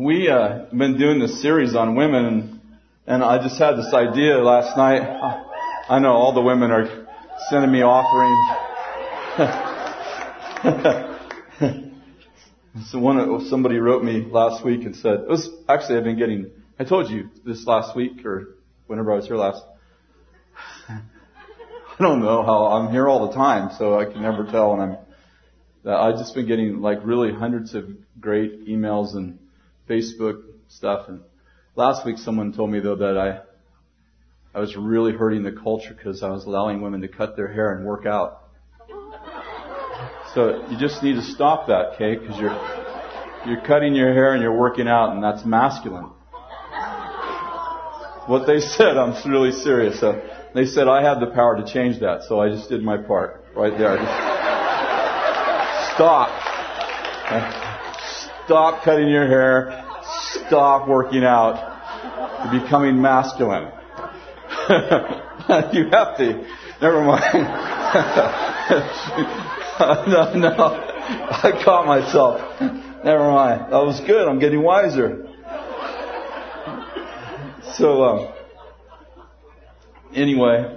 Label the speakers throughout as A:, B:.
A: we uh, been doing this series on women, and, I just had this idea last night. I know all the women are sending me offerings. so one somebody wrote me last week and said it was actually I've been getting. I told you this last week or whenever I was here last. I don't know how I'm here all the time, so I can never tell when I'm. I've just been getting like really hundreds of great emails and Facebook stuff. And last week someone told me though that I, I was really hurting the culture because I was allowing women to cut their hair and work out. So you just need to stop that, okay? Because you're, you're cutting your hair and you're working out and that's masculine. What they said, I'm really serious. So they said I had the power to change that, so I just did my part right there. Just stop. Stop cutting your hair. Stop working out. You're becoming masculine. you have to. Never mind. no, no. I caught myself. Never mind. That was good. I'm getting wiser. So, um, anyway,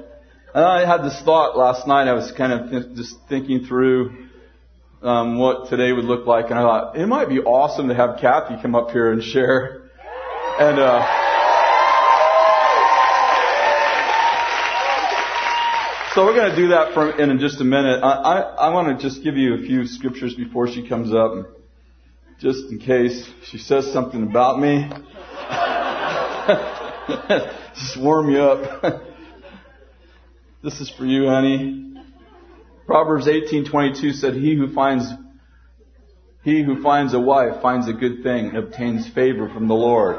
A: I had this thought last night. I was kind of th- just thinking through um, what today would look like, and I thought it might be awesome to have Kathy come up here and share. And uh, so we're going to do that in just a minute. I, I, I want to just give you a few scriptures before she comes up, just in case she says something about me. just warm you up. this is for you, honey. Proverbs 18:22 said, "He who finds he who finds a wife finds a good thing and obtains favor from the Lord."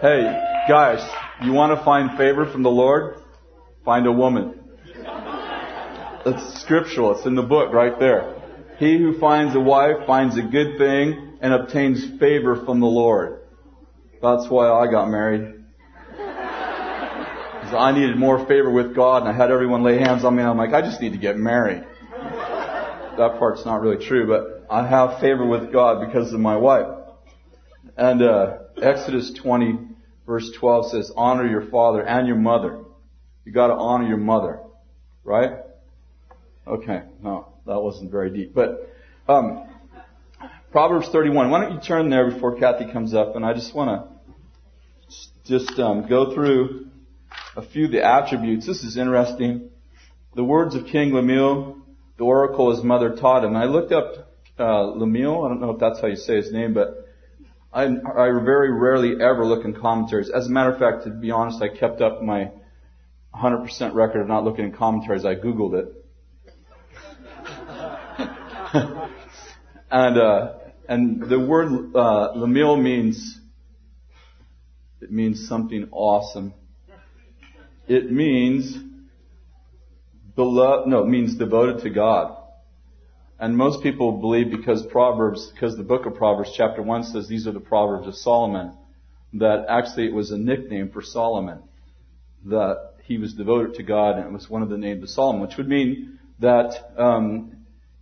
A: Hey, guys, you want to find favor from the Lord? Find a woman. It's scriptural. It's in the book right there. He who finds a wife finds a good thing and obtains favor from the Lord. That's why I got married. I needed more favor with God, and I had everyone lay hands on me, and I'm like, I just need to get married. That part's not really true, but I have favor with God because of my wife. And uh, Exodus 20, verse 12 says, "Honor your father and your mother." You got to honor your mother, right? Okay, no, that wasn't very deep, but um, Proverbs 31. Why don't you turn there before Kathy comes up, and I just want to just um, go through a few of the attributes. This is interesting. The words of King Lemuel, the oracle his mother taught him. I looked up uh, Lemuel. I don't know if that's how you say his name, but I, I very rarely ever look in commentaries. As a matter of fact, to be honest, I kept up my 100% record of not looking in commentaries. I Googled it. and, uh, and the word, uh, Lemuel means, it means something awesome. It means beloved, no, it means devoted to God. And most people believe because Proverbs, because the book of Proverbs chapter 1 says these are the Proverbs of Solomon, that actually it was a nickname for Solomon. That he was devoted to God and it was one of the names of Solomon, which would mean that, um,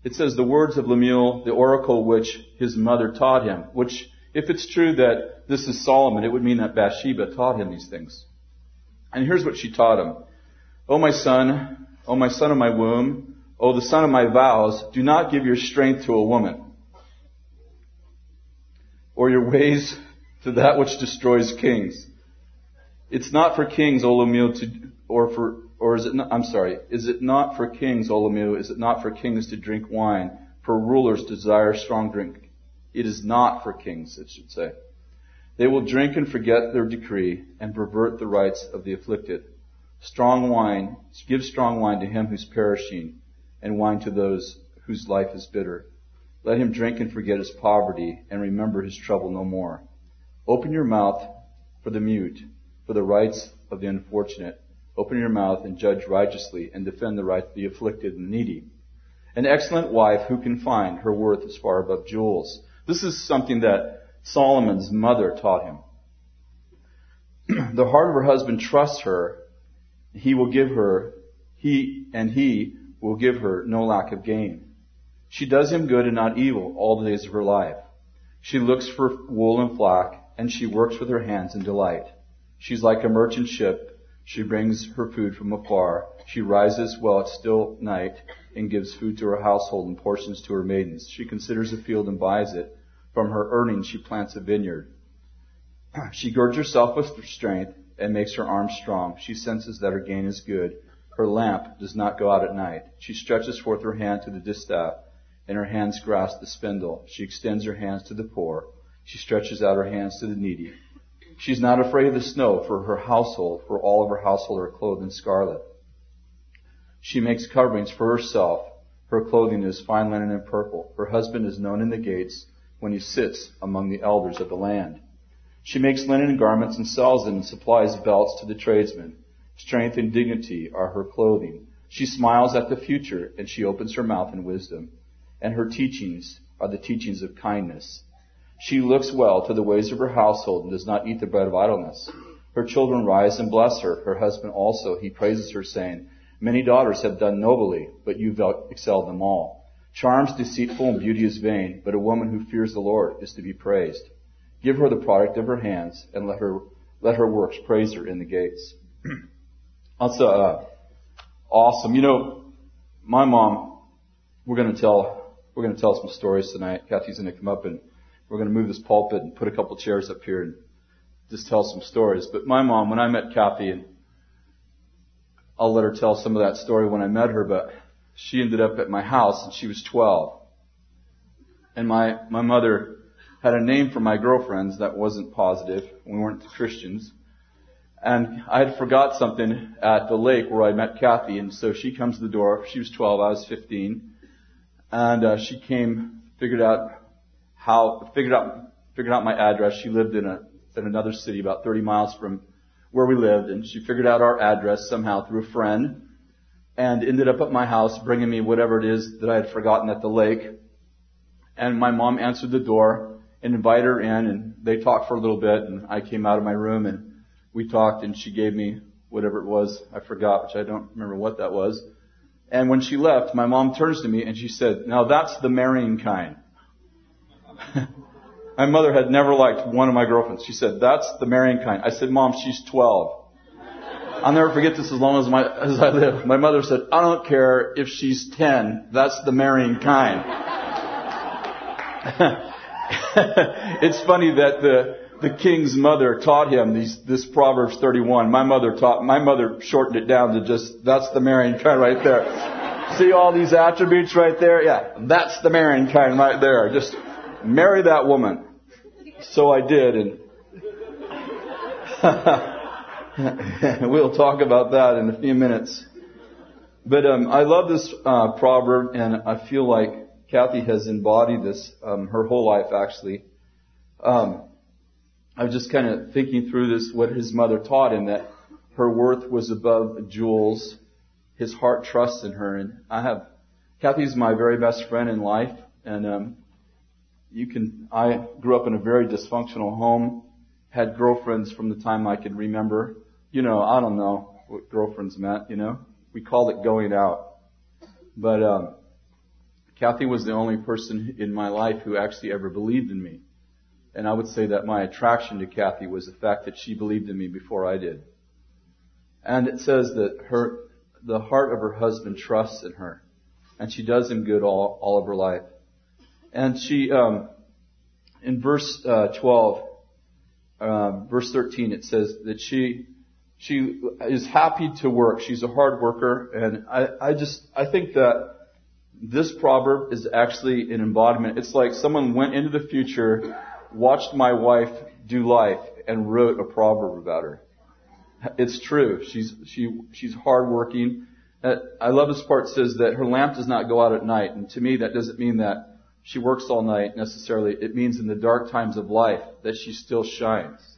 A: it says the words of Lemuel, the oracle which his mother taught him, which if it's true that this is Solomon, it would mean that Bathsheba taught him these things. And here's what she taught him. O my son, O my son of my womb, O the son of my vows, do not give your strength to a woman, or your ways to that which destroys kings. It's not for kings, O to, or for, or is it not, I'm sorry, is it not for kings, O is it not for kings to drink wine, for rulers desire strong drink? It is not for kings, it should say. They will drink and forget their decree and pervert the rights of the afflicted. Strong wine, give strong wine to him who's perishing and wine to those whose life is bitter. Let him drink and forget his poverty and remember his trouble no more. Open your mouth for the mute, for the rights of the unfortunate. Open your mouth and judge righteously and defend the rights of the afflicted and needy. An excellent wife who can find her worth is far above jewels. This is something that Solomon's mother taught him. the heart of her husband trusts her. He will give her, he and he will give her no lack of gain. She does him good and not evil all the days of her life. She looks for wool and flax, and she works with her hands in delight. She's like a merchant ship. She brings her food from afar. She rises while it's still night and gives food to her household and portions to her maidens. She considers a field and buys it. From her earnings she plants a vineyard. She girds herself with strength and makes her arms strong. She senses that her gain is good. Her lamp does not go out at night. She stretches forth her hand to the distaff, and her hands grasp the spindle. She extends her hands to the poor. She stretches out her hands to the needy. She's not afraid of the snow for her household, for all of her household are clothed in scarlet. She makes coverings for herself. Her clothing is fine linen and purple. Her husband is known in the gates when he sits among the elders of the land. She makes linen garments and sells them and supplies belts to the tradesmen. Strength and dignity are her clothing. She smiles at the future and she opens her mouth in wisdom. And her teachings are the teachings of kindness. She looks well to the ways of her household and does not eat the bread of idleness. Her children rise and bless her. Her husband also, he praises her saying, Many daughters have done nobly, but you've excelled them all. Charm's deceitful and beauty is vain, but a woman who fears the Lord is to be praised. Give her the product of her hands, and let her let her works praise her in the gates. That's uh, awesome. You know, my mom. We're going to tell we're going to tell some stories tonight. Kathy's going to come up and we're going to move this pulpit and put a couple chairs up here and just tell some stories. But my mom, when I met Kathy, and I'll let her tell some of that story when I met her, but she ended up at my house and she was 12. And my, my mother had a name for my girlfriends that wasn't positive. We weren't Christians. And I had forgot something at the lake where I met Kathy, and so she comes to the door. She was 12, I was 15, and uh, she came, figured out how, figured out, figured out my address. She lived in a in another city about 30 miles from where we lived, and she figured out our address somehow through a friend, and ended up at my house bringing me whatever it is that I had forgotten at the lake. And my mom answered the door and invited her in, and they talked for a little bit, and I came out of my room and we talked, and she gave me whatever it was I forgot, which I don't remember what that was. And when she left, my mom turns to me and she said, "Now that's the marrying kind." my mother had never liked one of my girlfriends. She said, "That's the marrying kind." I said, "Mom, she's 12." I'll never forget this as long as my as I live. My mother said, "I don't care if she's 10. That's the marrying kind." it's funny that the the king's mother taught him these, this Proverbs 31. My mother taught, my mother shortened it down to just, that's the marrying kind right there. See all these attributes right there? Yeah, that's the marrying kind right there. Just marry that woman. So I did, and we'll talk about that in a few minutes. But um, I love this uh, proverb, and I feel like Kathy has embodied this um, her whole life, actually. Um, I was just kind of thinking through this, what his mother taught him, that her worth was above jewels. His heart trusts in her, and I have Kathy's my very best friend in life, and um, you can. I grew up in a very dysfunctional home, had girlfriends from the time I could remember. You know, I don't know what girlfriends meant. You know, we called it going out, but um, Kathy was the only person in my life who actually ever believed in me. And I would say that my attraction to Kathy was the fact that she believed in me before I did. And it says that her, the heart of her husband trusts in her. And she does him good all, all of her life. And she, um, in verse uh, 12, uh, verse 13, it says that she, she is happy to work. She's a hard worker. And I, I just, I think that this proverb is actually an embodiment. It's like someone went into the future, watched my wife do life, and wrote a proverb about her. It's true. She's she she's hardworking. Uh, I love this part. Says that her lamp does not go out at night, and to me that doesn't mean that she works all night necessarily. It means in the dark times of life that she still shines.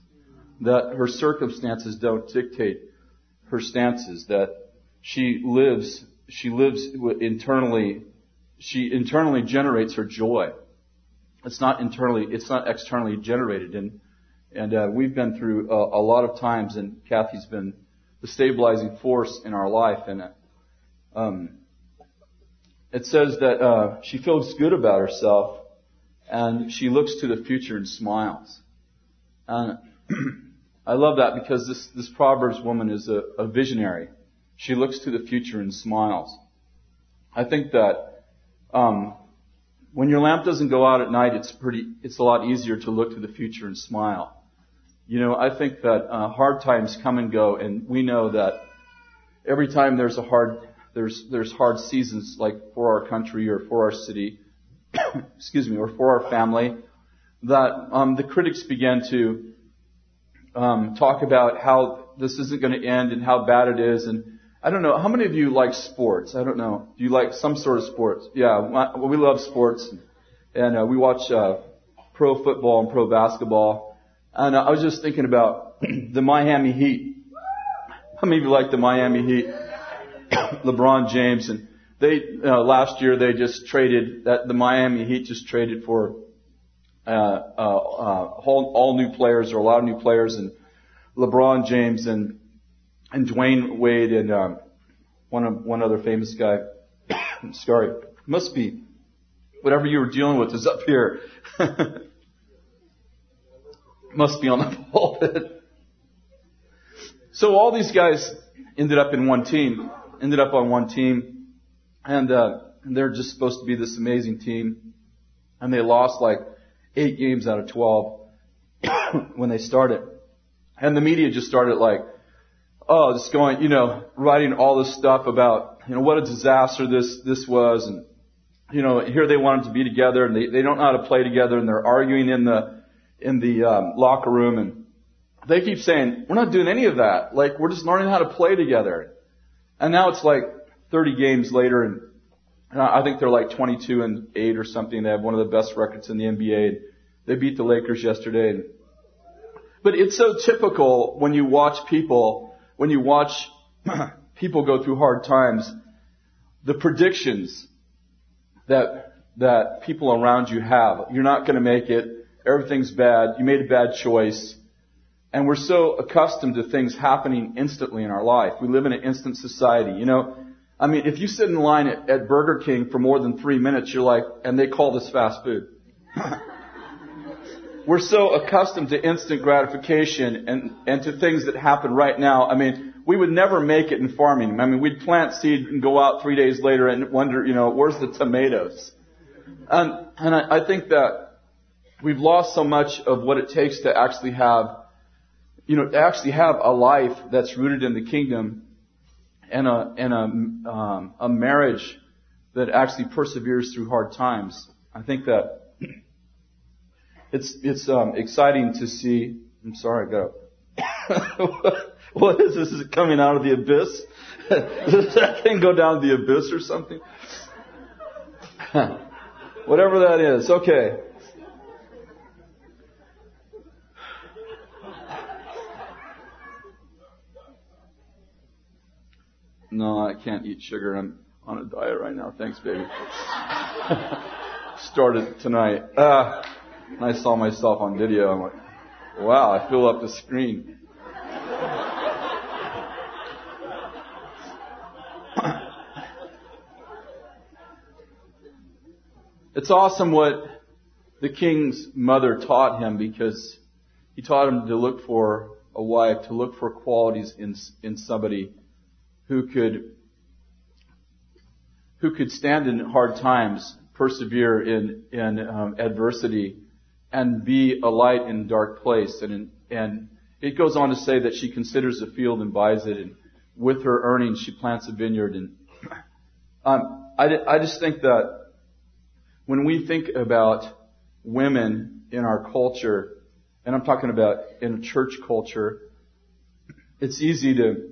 A: That her circumstances don't dictate her stances. That she lives she lives internally she internally generates her joy. It's not internally, it's not externally generated. And, and uh, we've been through a, a, lot of times, and Kathy's been the stabilizing force in our life. And um, it says that uh, she feels good about herself, and she looks to the future and smiles. And I love that because this, this Proverbs woman is a, a visionary. She looks to the future and smiles. I think that um, when your lamp doesn't go out at night, it's pretty, it's a lot easier to look to the future and smile. You know, I think that uh, hard times come and go, and we know that every time there's a hard, there's there's hard seasons like for our country or for our city, excuse me, or for our family, that um, the critics begin to um, talk about how this isn't going to end and how bad it is, and I don't know how many of you like sports. I don't know. Do you like some sort of sports? Yeah, we love sports, and uh, we watch uh, pro football and pro basketball. And I was just thinking about the Miami Heat. How many of you like the Miami Heat? LeBron James and they uh, last year they just traded that the Miami Heat just traded for uh, uh, uh, all, all new players or a lot of new players and LeBron James and and Dwyane Wade and um, one one other famous guy. Sorry, must be whatever you were dealing with is up here. must be on the pulpit. So all these guys ended up in one team, ended up on one team, and, uh, and they're just supposed to be this amazing team, and they lost like eight games out of twelve when they started, and the media just started like, oh, just going, you know, writing all this stuff about, you know, what a disaster this this was, and you know, here they wanted to be together, and they they don't know how to play together, and they're arguing in the in the um, locker room, and they keep saying, "We're not doing any of that. Like we're just learning how to play together." And now it's like 30 games later, and I think they're like 22 and eight or something. They have one of the best records in the NBA. They beat the Lakers yesterday. But it's so typical when you watch people, when you watch people go through hard times, the predictions that that people around you have. You're not going to make it everything's bad, you made a bad choice. And we're so accustomed to things happening instantly in our life. We live in an instant society. You know, I mean, if you sit in line at, at Burger King for more than three minutes, you're like, and they call this fast food. we're so accustomed to instant gratification and, and to things that happen right now. I mean, we would never make it in farming. I mean, we'd plant seed and go out three days later and wonder, you know, where's the tomatoes? And, and I, I think that we've lost so much of what it takes to actually have, you know, to actually have a life that's rooted in the kingdom and a, and a, um, a marriage that actually perseveres through hard times. I think that it's, it's, um, exciting to see, I'm sorry, I got what is this? Is it coming out of the abyss? Does that thing go down the abyss or something? Whatever that is. Okay. No, I can't eat sugar. I'm on a diet right now. Thanks, baby. Started tonight. Uh, I saw myself on video. I'm like, wow, I fill up the screen. it's awesome what the king's mother taught him because he taught him to look for a wife, to look for qualities in, in somebody who could who could stand in hard times, persevere in in um, adversity, and be a light in a dark place. And and it goes on to say that she considers a field and buys it, and with her earnings she plants a vineyard. And um, I I just think that when we think about women in our culture, and I'm talking about in a church culture, it's easy to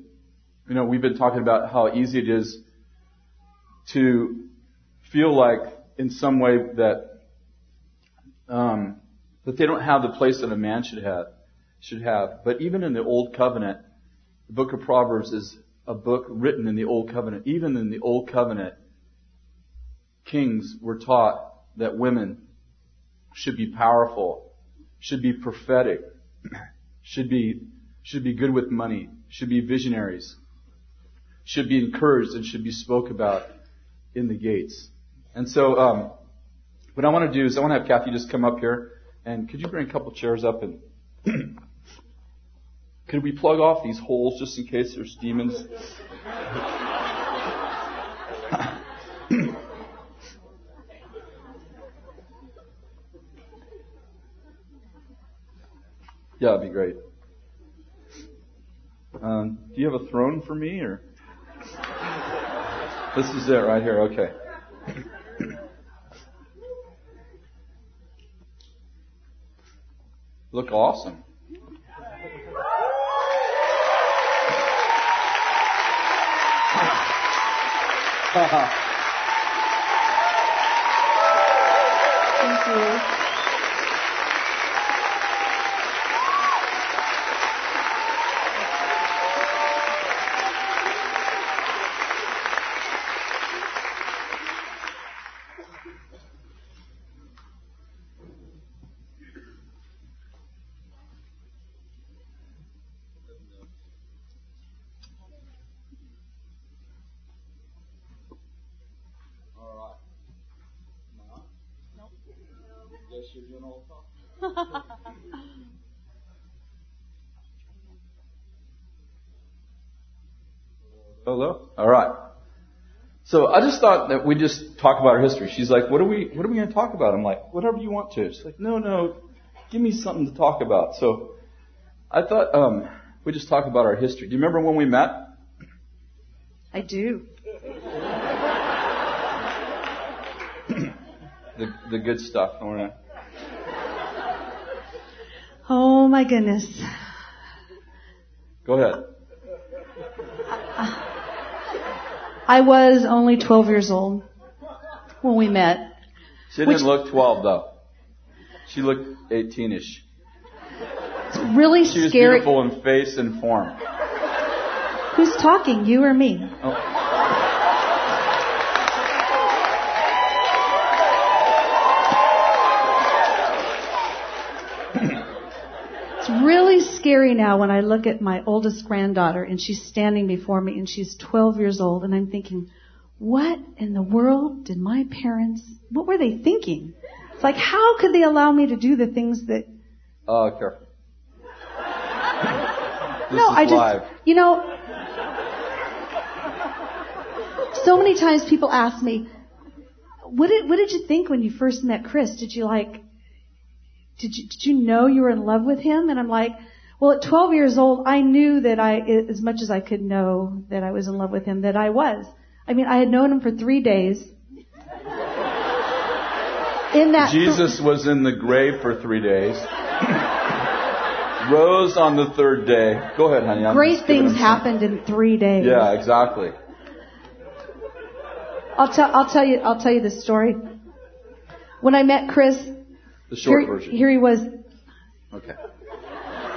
A: you know, we've been talking about how easy it is to feel like in some way that um, that they don't have the place that a man should have should have. But even in the Old Covenant, the book of Proverbs is a book written in the Old Covenant. Even in the Old Covenant, kings were taught that women should be powerful, should be prophetic, should be should be good with money, should be visionaries, should be encouraged and should be spoke about in the gates. And so, um, what I want to do is I want to have Kathy just come up here, and could you bring a couple chairs up and could we plug off these holes just in case there's demons? yeah, that'd be great. Um, do you have a throne for me, or this is it right here? Okay. Look awesome.
B: Thank you.
A: All right. No? Guess you're doing all the talking. Hello. All right. So I just thought that we just talk about our history. She's like, "What are we? What are we going to talk about?" I'm like, "Whatever you want to." She's like, "No, no, give me something to talk about." So I thought um, we just talk about our history. Do you remember when we met?
B: I do.
A: The the good stuff. I
B: Oh my goodness.
A: Go ahead.
B: I was only 12 years old when we met.
A: She didn't
B: Which-
A: look 12 though. She looked 18ish.
B: It's really
A: She was beautiful in face and form.
B: Who's talking, you or me?
A: Oh.
B: It's really scary now when I look at my oldest granddaughter and she's standing before me and she's 12 years old and I'm thinking, what in the world did my parents, what were they thinking? It's like, how could they allow me to do the things that,
A: Oh, careful.
B: No, I just,
A: live.
B: you know, so many times people ask me, what did, what did you think when you first met Chris? Did you like, did you, did you know you were in love with him? And I'm like, well, at 12 years old, I knew that I, as much as I could know that I was in love with him, that I was. I mean, I had known him for three days. In that
A: Jesus was in the grave for three days. Rose on the third day. Go ahead, honey. I'm
B: great things happened in three days.
A: Yeah, exactly.
B: I'll tell, I'll tell you, I'll tell you this story. When I met Chris,
A: The short
B: here,
A: version.
B: here he was,
A: Okay.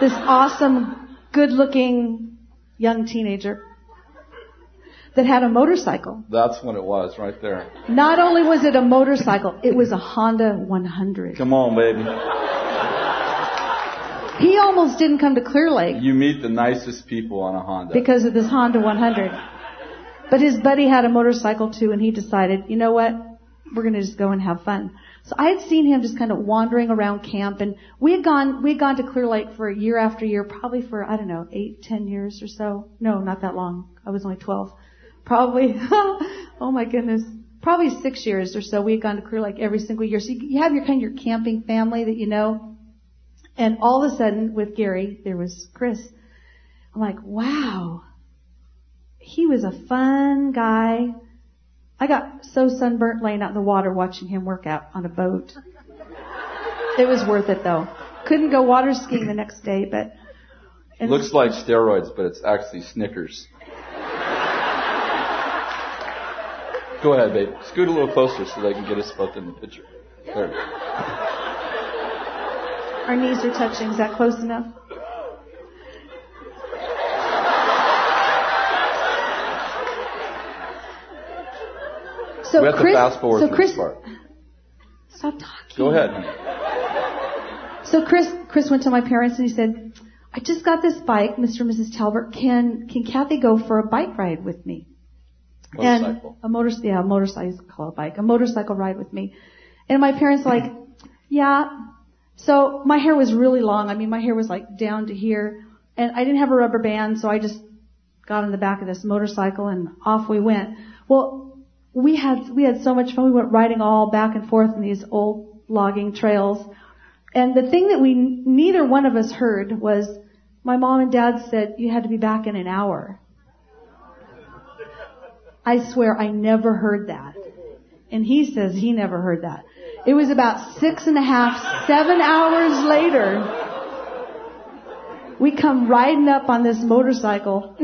B: This awesome, good-looking young teenager that had a motorcycle.
A: That's what it was right there.
B: Not only was it a motorcycle, it was a Honda 100.
A: Come on, baby.
B: He almost didn't come to Clear Lake
A: You meet the nicest people on a Honda.
B: because of this Honda 100. But his buddy had a motorcycle too, and he decided, you know what? We're going to just go and have fun. So I had seen him just kind of wandering around camp, and we had gone we had gone to Clear Lake for year after year, probably for I don't know eight, ten years or so. No, not that long. I was only twelve. Probably. oh my goodness. Probably six years or so. We had gone to Clear Lake every single year. So you have your kind of your camping family that you know. And all of a sudden, with Gary, there was Chris. I'm like, wow. He was a fun guy. I got so sunburnt laying out in the water watching him work out on a boat. It was worth it though. Couldn't go water skiing the next day, but.
A: Looks like steroids, but it's actually Snickers. Go ahead, babe. Scoot a little closer so they can get us both in the picture. There.
B: Our knees are touching. Is that close enough? So
A: we have
B: Chris,
A: to fast forward
B: so
A: through
B: Chris,
A: this part.
B: stop talking.
A: Go ahead, honey.
B: So Chris, Chris went to my parents and he said, "I just got this bike, Mr. and Mrs. Talbert. Can can Kathy go for a bike ride with me?"
A: Motorcycle.
B: And a motor, yeah, a motorcycle bike, a motorcycle ride with me. And my parents like, yeah. So my hair was really long. I mean, my hair was like down to here. And I didn't have a rubber band, so I just got on the back of this motorcycle and off we went. Well, we had, we had so much fun. We went riding all back and forth in these old logging trails. And the thing that we, neither one of us heard was my mom and dad said you had to be back in an hour. I swear I never heard that. And he says he never heard that. It was about six and a half, seven hours later. We come riding up on this motorcycle.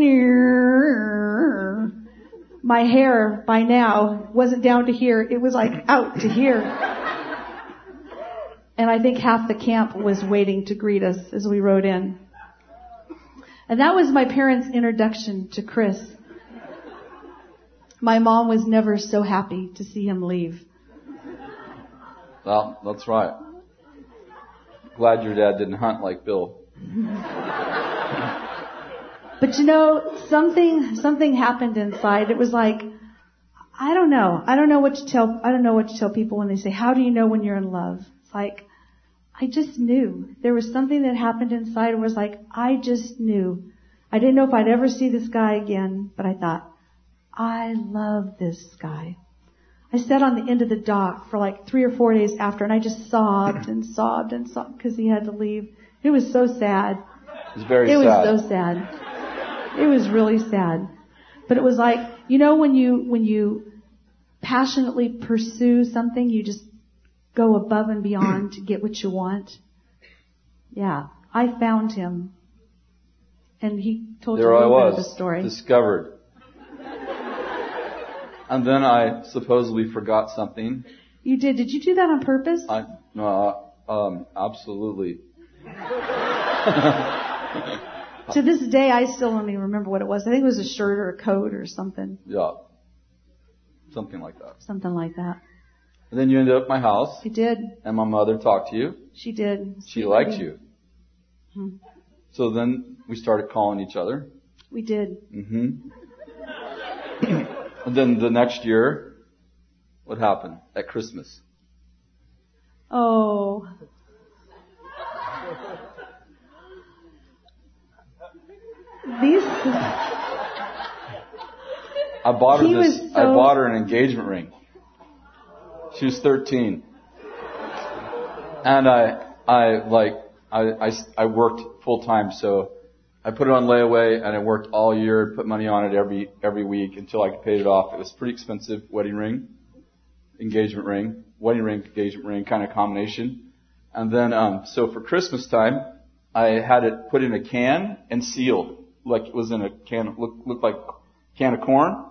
B: My hair by now wasn't down to here. It was like out to here. And I think half the camp was waiting to greet us as we rode in. And that was my parents' introduction to Chris. My mom was never so happy to see him leave.
A: Well, that's right. Glad your dad didn't hunt like Bill.
B: but you know, something something happened inside. It was like I don't know. I don't know what to tell I don't know what to tell people when they say, "How do you know when you're in love?" It's like I just knew. There was something that happened inside. It was like I just knew. I didn't know if I'd ever see this guy again, but I thought, I love this guy. I sat on the end of the dock for like three or four days after and I just sobbed and sobbed and sobbed because he had to leave. It was so sad.
A: It was very
B: it
A: sad.
B: It was so sad. It was really sad. But it was like, you know when you, when you passionately pursue something, you just go above and beyond to get what you want? Yeah. I found him. And he told
A: there
B: you a little
A: I
B: bit of the story.
A: discovered. And then I supposedly forgot something.
B: You did. Did you do that on purpose?
A: I no, um, absolutely.
B: to this day, I still don't even remember what it was. I think it was a shirt or a coat or something.
A: Yeah, something like that.
B: Something like that.
A: And then you ended up at my house.
B: You did.
A: And my mother talked to you.
B: She did.
A: She liked you. Hmm. So then we started calling each other.
B: We did.
A: hmm And then the next year, what happened at Christmas?
B: Oh. These.
A: I bought her
B: He
A: this.
B: was
A: I bought her an engagement ring. She was 13, and I, I like, I, I, I worked full time, so I put it on layaway, and I worked all year, put money on it every every week until I could pay it off. It was a pretty expensive wedding ring, engagement ring, wedding ring, engagement ring, kind of combination. And then, um, so for Christmas time, I had it put in a can and sealed, like it was in a can, looked looked like a can of corn.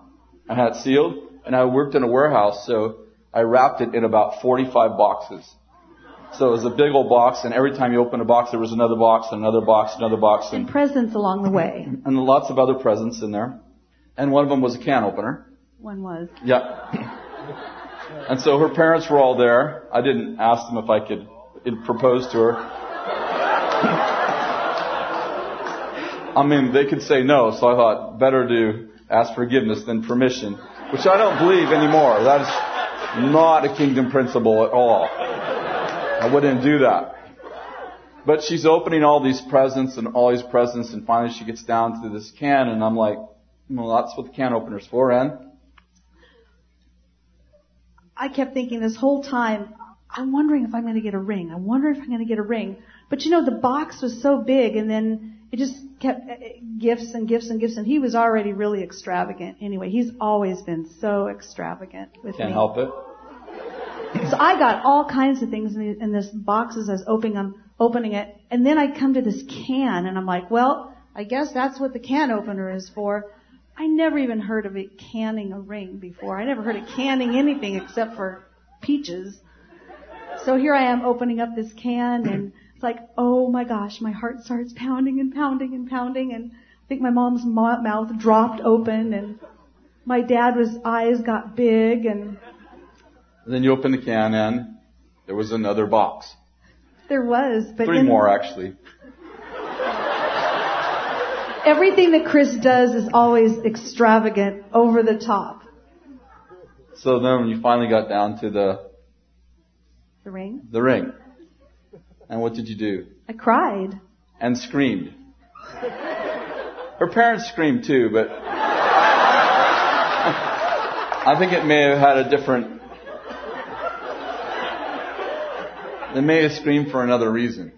A: I had it sealed, and I worked in a warehouse, so I wrapped it in about 45 boxes. So it was a big old box, and every time you opened a box, there was another box, and another box, another box,
B: And
A: and,
B: presents along the way.
A: and lots of other presents in there. And one of them was a can opener.
B: One was.
A: Yeah. And so her parents were all there. I didn't ask them if I could propose to her. I mean, they could say no, so I thought better to ask forgiveness than permission, which I don't believe anymore. That is not a kingdom principle at all. I wouldn't do that. But she's opening all these presents and all these presents, and finally she gets down to this can, and I'm like, well, that's what the can opener's for, and
B: I kept thinking this whole time, I'm wondering if I'm going to get a ring. I'm wondering if I'm going to get a ring. But you know, the box was so big and then it just kept uh, gifts and gifts and gifts and he was already really extravagant anyway. He's always been so extravagant with
A: can't
B: me.
A: help it.
B: So I got all kinds of things in, in this box as I was opening them, opening it, and then I come to this can, and I'm like, well, I guess that's what the can opener is for. I never even heard of it canning a ring before. I never heard of canning anything except for peaches. So here I am opening up this can, and it's like, oh my gosh, my heart starts pounding and pounding and pounding, and I think my mom's mo- mouth dropped open, and my dad was eyes got big, and
A: And then you open the can and there was another box.
B: there was, but
A: Three
B: in-
A: more actually.
B: Everything that Chris does is always extravagant, over the top.
A: So then when you finally got down to the
B: The ring.
A: The ring. And what did you do?
B: I cried.
A: And screamed. Her parents screamed too, but I think it may have had a different. They may have screamed for another reason.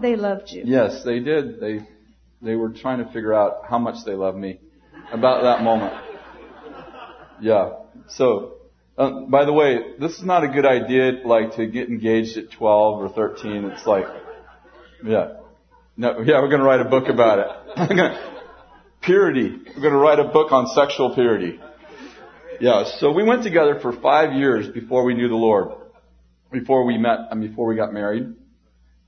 B: They loved you.
A: Yes, they did. They they were trying to figure out how much they loved me about that moment. Yeah. So, uh, by the way, this is not a good idea, like to get engaged at 12 or 13. It's like, yeah. No, yeah, we're going to write a book about it. purity. We're going to write a book on sexual purity. Yeah. So we went together for five years before we knew the Lord. Before we met and before we got married.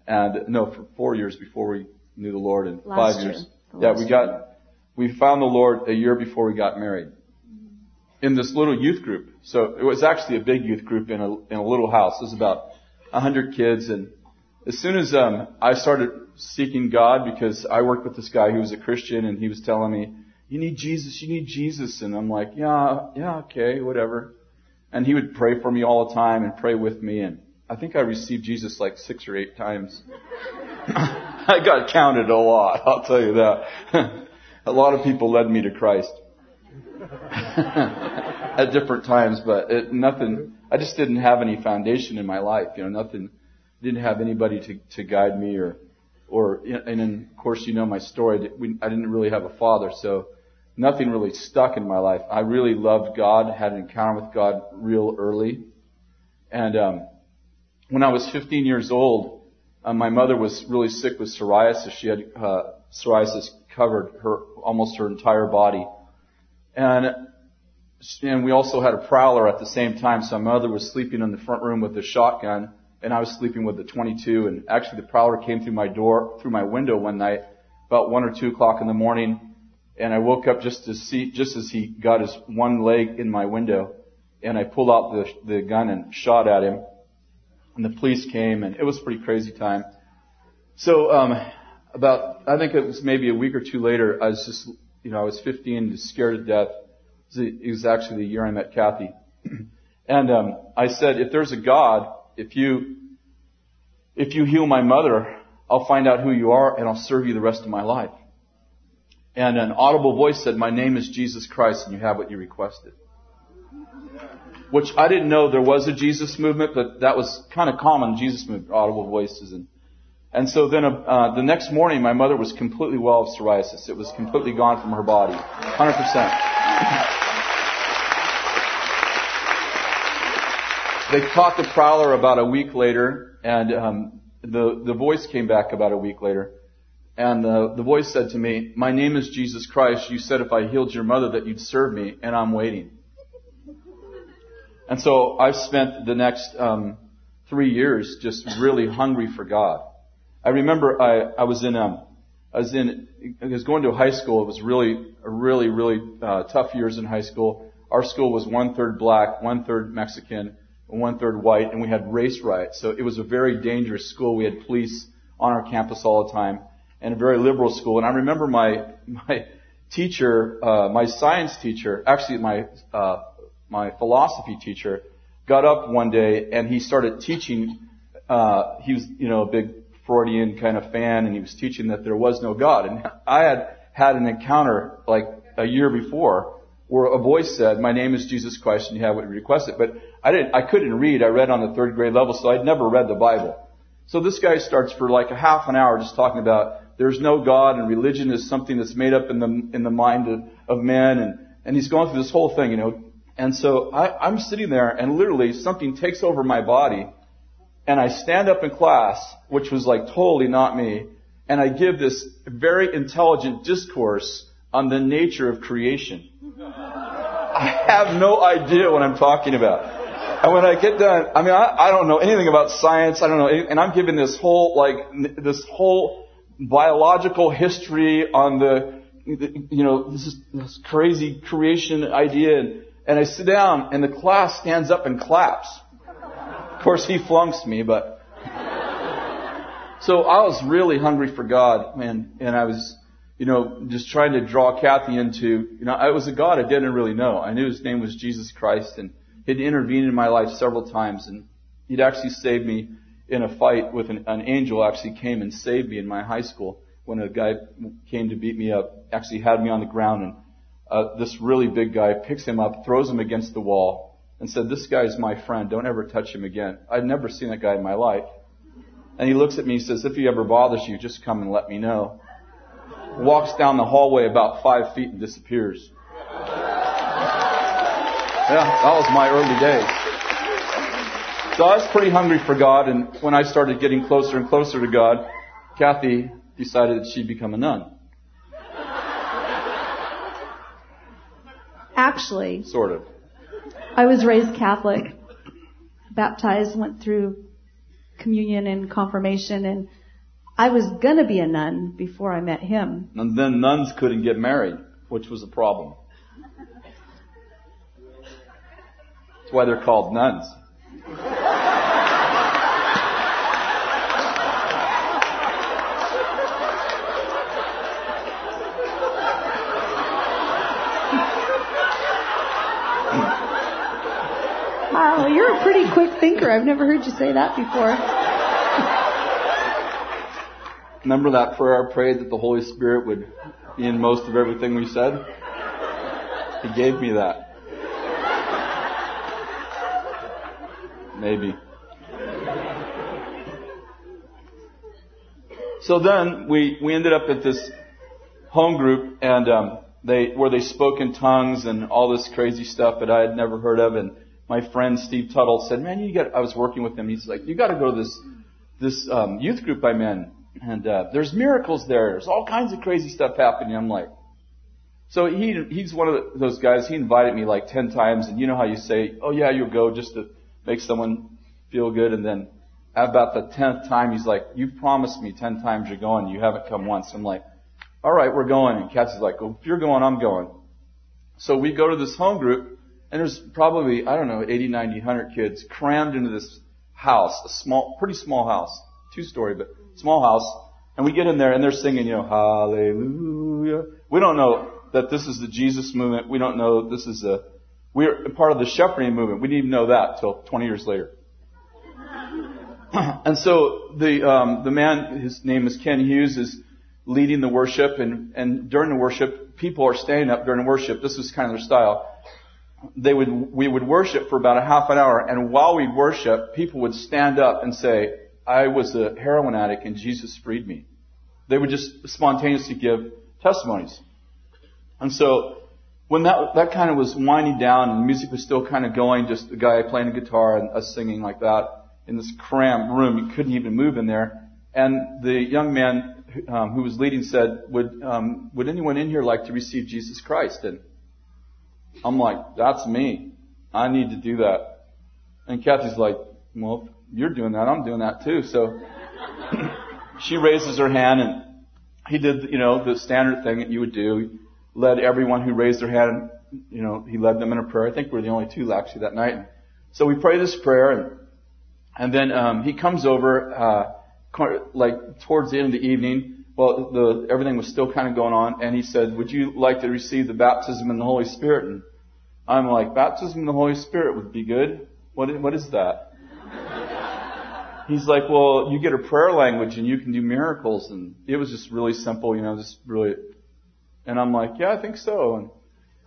A: And no, for four years before we knew the Lord and
B: Last
A: five
B: year.
A: years. Yeah, we got, we found the Lord a year before we got married. In this little youth group. So it was actually a big youth group in a, in a little house. It was about a hundred kids and as soon as, um, I started seeking God because I worked with this guy who was a Christian and he was telling me, you need Jesus, you need Jesus. And I'm like, yeah, yeah, okay, whatever. And he would pray for me all the time and pray with me and I think I received Jesus like six or eight times. I got counted a lot, I'll tell you that. a lot of people led me to Christ. At different times, but it, nothing, I just didn't have any foundation in my life, you know, nothing, didn't have anybody to, to guide me or, or, and then, of course, you know my story, I didn't really have a father, so nothing really stuck in my life. I really loved God, had an encounter with God real early, and, um, when I was 15 years old, uh, my mother was really sick with psoriasis. She had uh, psoriasis covered her almost her entire body, and and we also had a prowler at the same time. So my mother was sleeping in the front room with a shotgun, and I was sleeping with the 22. And actually, the prowler came through my door, through my window one night, about one or two o'clock in the morning, and I woke up just to see, just as he got his one leg in my window, and I pulled out the the gun and shot at him and the police came, and it was a pretty crazy time. So, um, about I think it was maybe a week or two later, I was just, you know, I was 15, scared to death. It was actually the year I met Kathy, and um, I said, if there's a God, if you if you heal my mother, I'll find out who you are, and I'll serve you the rest of my life. And an audible voice said, My name is Jesus Christ, and you have what you requested which I didn't know there was a Jesus movement, but that was kind of common, Jesus movement, audible voices. And, and so then uh, the next morning, my mother was completely well of psoriasis. It was completely gone from her body. 100%. They caught the prowler about a week later, and um, the, the voice came back about a week later. And uh, the voice said to me, My name is Jesus Christ. You said if I healed your mother that you'd serve me, and I'm waiting. And so I've spent the next um, three years just really hungry for God. I remember I, I was in um, I was in I was going to high school. It was really really really uh, tough years in high school. Our school was one third black, one third Mexican, and one third white, and we had race riots. So it was a very dangerous school. We had police on our campus all the time, and a very liberal school. And I remember my my teacher, uh, my science teacher, actually my uh, my philosophy teacher, got up one day and he started teaching. Uh, he was, you know, a big Freudian kind of fan, and he was teaching that there was no God. And I had had an encounter like a year before where a voice said, "My name is Jesus Christ, and you have what you requested." But I didn't, I couldn't read. I read on the third grade level, so I'd never read the Bible. So this guy starts for like a half an hour just talking about there's no God and religion is something that's made up in the in the mind of, of men, and and he's going through this whole thing, you know, and so I, I'm sitting there and literally something takes over my body and I stand up in class, which was like totally not me, and I give this very intelligent discourse on the nature of creation. I have no idea what I'm talking about. And when I get done, I mean, I, I don't know anything about science. I don't know, and I'm giving this whole, like, this whole biological history on the, you know, this, is, this crazy creation idea. And, and I sit down and the class stands up and claps. Of course, he flunks me, but. So I was really hungry for God, and, and I was, you know, just trying to draw Kathy into, you know, I was a God I didn't really know. I knew his name was Jesus Christ and he'd intervened in my life several times and he'd actually saved me in a fight with an, an angel actually came and saved me in my high school when a guy came to beat me up, actually had me on the ground and uh, this really big guy picks him up, throws him against the wall, and said, "This guy is my friend. Don't ever touch him again." I'd never seen that guy in my life. And he looks at me and says, "If he ever bothers you, just come and let me know." Walks down the hallway about five feet and disappears. Yeah, that was my early days. So I was pretty hungry for God, and when I started getting closer and closer to God, Kathy decided that she'd become a nun.
B: Actually,
A: Sort of.
B: I was raised Catholic, baptized, went through communion and confirmation, and I was gonna be a nun before I met him.
A: And then nuns couldn't get married, which was a problem. That's why they're called nuns.
B: Wow, you're a pretty quick thinker. I've never heard you say that before.
A: Remember that prayer I prayed that the Holy Spirit would be in most of everything we said? He gave me that. Maybe. So then we, we ended up at this home group and um, they where they spoke in tongues and all this crazy stuff that I had never heard of and my friend Steve Tuttle said, "Man, you got." I was working with him. He's like, "You got to go to this this um, youth group I'm in, and uh, there's miracles there. There's all kinds of crazy stuff happening." I'm like, so he he's one of those guys. He invited me like ten times, and you know how you say, "Oh yeah, you'll go," just to make someone feel good, and then about the tenth time, he's like, "You've promised me ten times you're going. You haven't come once." I'm like, "All right, we're going." And Kathy's like, "Well, if you're going, I'm going." So we go to this home group and there's probably, I don't know, 80, 90, 100 kids crammed into this house, a small, pretty small house, two story, but small house. And we get in there and they're singing, you know, hallelujah. We don't know that this is the Jesus movement. We don't know this is a, we're part of the shepherding movement. We didn't even know that till 20 years later. and so the, um, the man, his name is Ken Hughes, is leading the worship and, and during the worship, people are standing up during the worship. This was kind of their style they would, we would worship for about a half an hour, and while we worship, people would stand up and say, I was a heroin addict and Jesus freed me. They would just spontaneously give testimonies. And so, when that, that kind of was winding down and music was still kind of going, just the guy playing the guitar and us singing like that in this cramped room, you couldn't even move in there. And the young man um, who was leading said, would, um, would anyone in here like to receive Jesus Christ? And I'm like, that's me. I need to do that. And Kathy's like, well, you're doing that, I'm doing that too. So she raises her hand and he did, you know, the standard thing that you would do. He led everyone who raised their hand, you know, he led them in a prayer. I think we are the only two actually that night. So we pray this prayer and, and then, um, he comes over, uh, like towards the end of the evening well, the, everything was still kind of going on, and he said, would you like to receive the baptism in the Holy Spirit? And I'm like, baptism in the Holy Spirit would be good. What, what is that? He's like, well, you get a prayer language and you can do miracles. And it was just really simple, you know, just really. And I'm like, yeah, I think so. And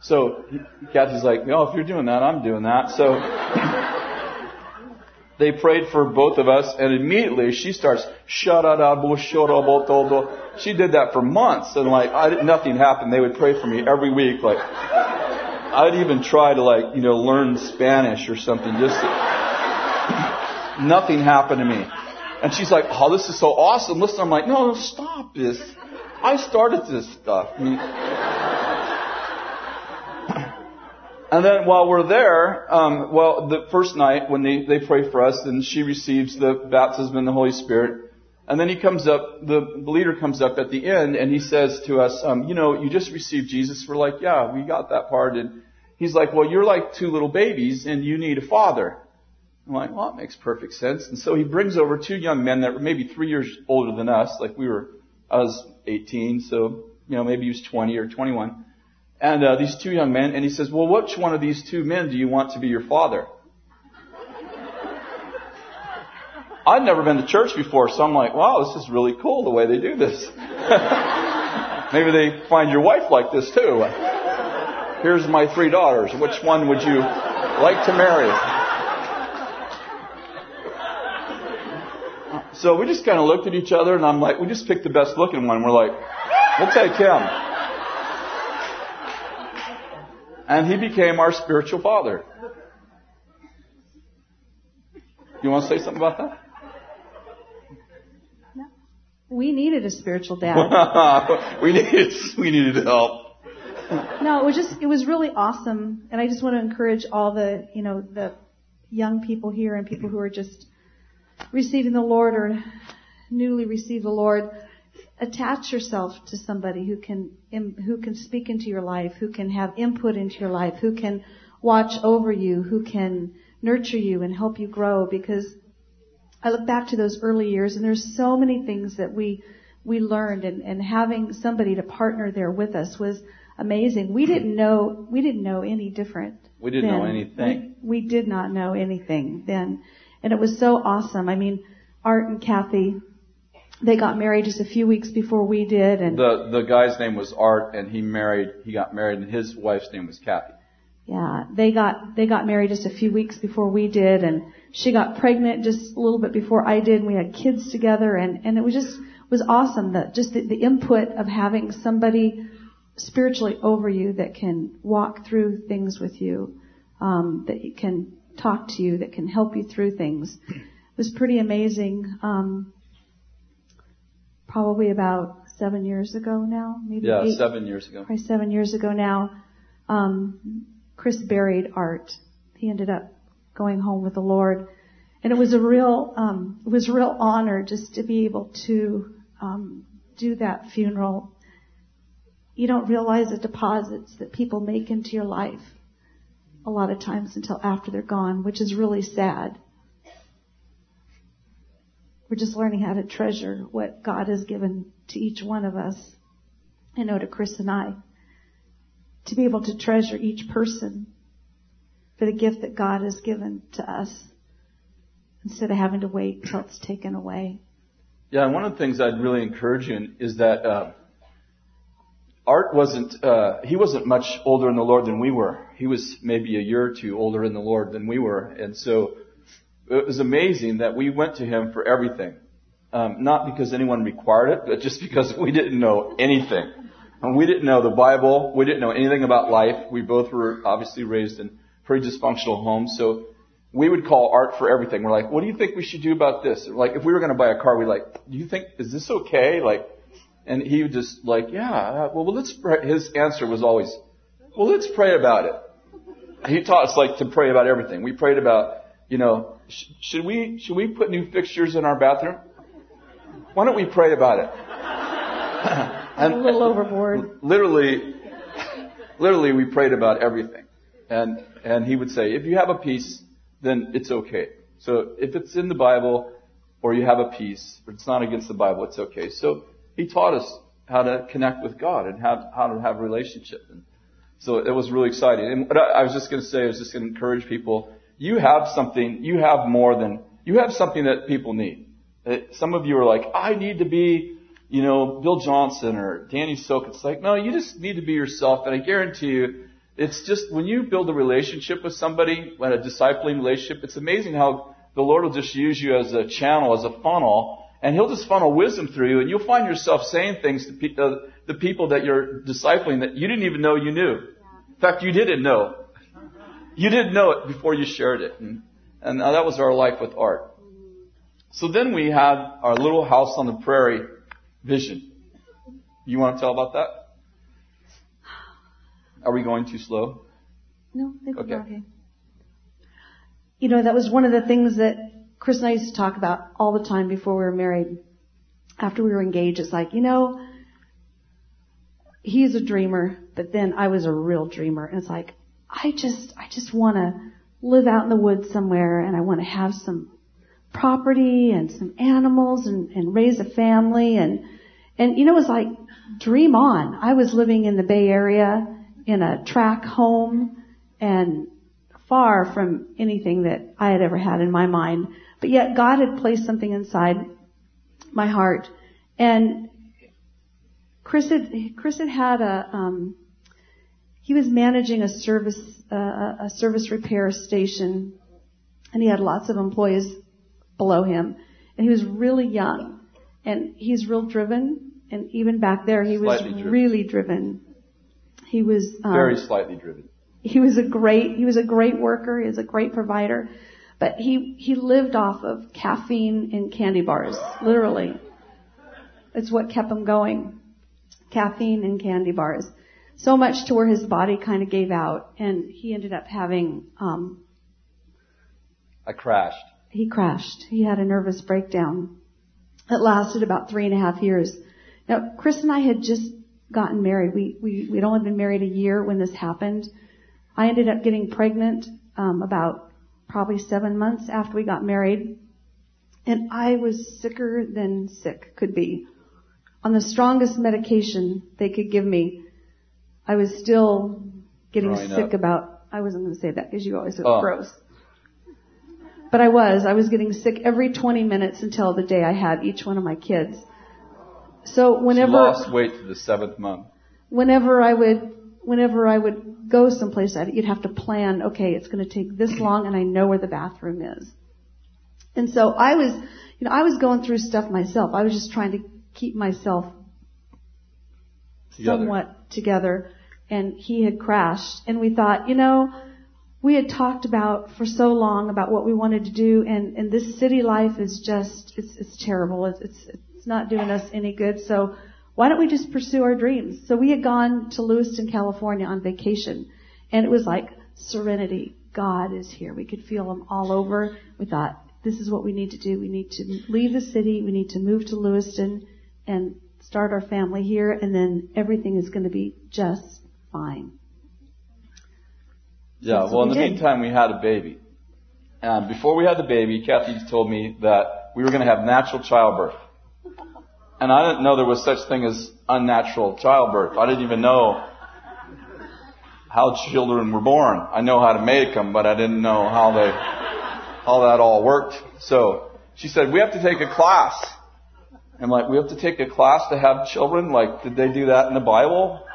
A: so Kathy's like, no, if you're doing that, I'm doing that. So they prayed for both of us, and immediately she starts, She did that for months, and like, I, nothing happened. They would pray for me every week, like, I'd even try to like, you know, learn Spanish or something, just, nothing happened to me. And she's like, oh, this is so awesome. Listen, I'm like, no, no, stop this. I started this stuff. I mean, and then while we're there, um, well, the first night when they, they pray for us, and she receives the baptism in the Holy Spirit. And then he comes up, the leader comes up at the end and he says to us, um, you know, you just received Jesus. We're like, yeah, we got that part. And he's like, well, you're like two little babies and you need a father. I'm like, well, that makes perfect sense. And so he brings over two young men that were maybe three years older than us. Like we were, I was 18, so, you know, maybe he was 20 or 21 and uh, these two young men, and he says, "Well, which one of these two men do you want to be your father?" I'd never been to church before, so I'm like, wow, this is really cool the way they do this. Maybe they find your wife like this too. Here's my three daughters. Which one would you like to marry? So we just kind of looked at each other and I'm like, we just picked the best looking one. We're like, we'll take him. And he became our spiritual father. You want to say something about that?
B: No. We needed a spiritual dad.
A: we needed we needed help.
B: No, it was just it was really awesome, and I just want to encourage all the you know the young people here and people who are just receiving the Lord or newly received the Lord. Attach yourself to somebody who can who can speak into your life, who can have input into your life, who can watch over you, who can nurture you and help you grow because I look back to those early years and there's so many things that we we learned and, and having somebody to partner there with us was amazing. We didn't know we didn't know any different.
A: We didn't
B: then.
A: know anything.
B: We, we did not know anything then. And it was so awesome. I mean, Art and Kathy, they got married just a few weeks before we did and
A: The the guy's name was Art and he married he got married and his wife's name was Kathy.
B: Yeah, they got they got married just a few weeks before we did, and she got pregnant just a little bit before I did. And we had kids together, and and it was just was awesome that just the, the input of having somebody spiritually over you that can walk through things with you, um, that can talk to you, that can help you through things, it was pretty amazing. Um, probably about seven years ago now, maybe
A: Yeah,
B: eight,
A: seven years ago.
B: probably seven years ago now. Um, Chris buried Art. He ended up going home with the Lord, and it was a real um, it was a real honor just to be able to um, do that funeral. You don't realize the deposits that people make into your life a lot of times until after they're gone, which is really sad. We're just learning how to treasure what God has given to each one of us. I know to Chris and I to be able to treasure each person for the gift that God has given to us instead of having to wait till it's taken away.
A: Yeah, and one of the things I'd really encourage you in is that uh, Art wasn't uh, he wasn't much older in the Lord than we were. He was maybe a year or two older in the Lord than we were, and so it was amazing that we went to him for everything. Um, not because anyone required it, but just because we didn't know anything. And we didn't know the Bible. We didn't know anything about life. We both were obviously raised in pretty dysfunctional homes. So we would call Art for everything. We're like, what do you think we should do about this? Like, if we were going to buy a car, we'd like, do you think, is this okay? Like, and he would just like, yeah, uh, well, let's pray. His answer was always, well, let's pray about it. He taught us like to pray about everything. We prayed about, you know, sh- should we, should we put new fixtures in our bathroom? Why don't we pray about it?
B: and a little overboard.
A: Literally, literally, we prayed about everything, and and he would say, if you have a peace, then it's okay. So if it's in the Bible, or you have a peace, or it's not against the Bible, it's okay. So he taught us how to connect with God and how how to have a relationship. And so it was really exciting. And what I was just going to say, I was just going to encourage people. You have something. You have more than you have something that people need. Some of you are like, I need to be you know, Bill Johnson or Danny Silk. It's like, no, you just need to be yourself. And I guarantee you, it's just when you build a relationship with somebody, when a discipling relationship, it's amazing how the Lord will just use you as a channel, as a funnel, and He'll just funnel wisdom through you, and you'll find yourself saying things to pe- uh, the people that you're discipling that you didn't even know you knew. In fact, you didn't know. You didn't know it before you shared it. And, and that was our life with art. So then we had our little house on the prairie vision. You want to tell about that? Are we going too slow?
B: No, I think
A: Okay.
B: we're okay. You know, that was one of the things that Chris and I used to talk about all the time before we were married. After we were engaged, it's like, you know, he's a dreamer, but then I was a real dreamer. And it's like, I just, I just want to live out in the woods somewhere and I want to have some property and some animals and, and raise a family and, and you know, it was like, dream on. I was living in the Bay Area in a track home and far from anything that I had ever had in my mind. But yet God had placed something inside my heart. And Chris had, Chris had had a, um, he was managing a service, uh, a service repair station and he had lots of employees below him and he was really young and he's real driven and even back there he was
A: Slightly driven.
B: really driven. He was, um,
A: Very slightly driven.
B: he was a great he was a great worker he was a great provider but he he lived off of caffeine and candy bars literally it's what kept him going caffeine and candy bars so much to where his body kind of gave out and he ended up having um
A: I crashed.
B: he crashed. He had a nervous breakdown. It lasted about three and a half years. Now chris and i had just gotten married. We we we'd only been married a year when this happened. I ended up getting pregnant um, about probably seven months after we got married, and I was sicker than sick could be. On the strongest medication they could give me, I was still getting
A: Throwing
B: sick
A: up.
B: about. I wasn't going to say that because you always said
A: Oh.
B: gross. But I was. I was getting sick every 20 minutes until the day I had each one of my kids. So
A: She
B: whenever
A: lost weight to the seventh month.
B: whenever I would, whenever I would go someplace, I'd, you'd have to plan, okay, it's going to take this long and I know where the bathroom is. And so I was, you know, I was going through stuff myself. I was just trying to keep myself
A: Together.
B: somewhat together and he had crashed and we thought, you know, we had talked about for so long about what we wanted to do and, and this city life is just, it's, it's terrible. It's, it's, it's not doing us any good. So why don't we just pursue our dreams? So we had gone to Lewiston, California on vacation and it was like serenity. God is here. We could feel him all over. We thought, this is what we need to do. We need to leave the city. We need to move to Lewiston and start our family here and then everything is going to be just fine.
A: Yeah, well, in the
B: did.
A: meantime, we had a baby. And before we had the baby, Kathy told me that we were going to have natural childbirth. And I didn't know there was such thing as unnatural childbirth. I didn't even know how children were born. I know how to make them, but I didn't know how they, how that all worked. So she said, we have to take a class. I'm like, we have to take a class to have children? Like, did they do that in the Bible?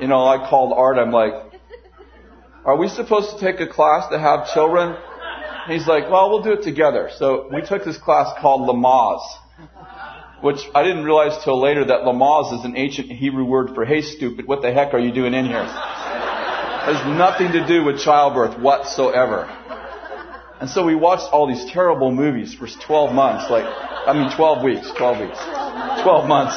A: You know, I called Art, I'm like, are we supposed to take a class to have children? He's like, well, we'll do it together. So we took this class called Lamaze, which I didn't realize till later that Lamaze is an ancient Hebrew word for, hey stupid, what the heck are you doing in here? Has nothing to do with childbirth whatsoever. And so we watched all these terrible movies for 12 months, like, I mean 12 weeks, 12 weeks, 12 months.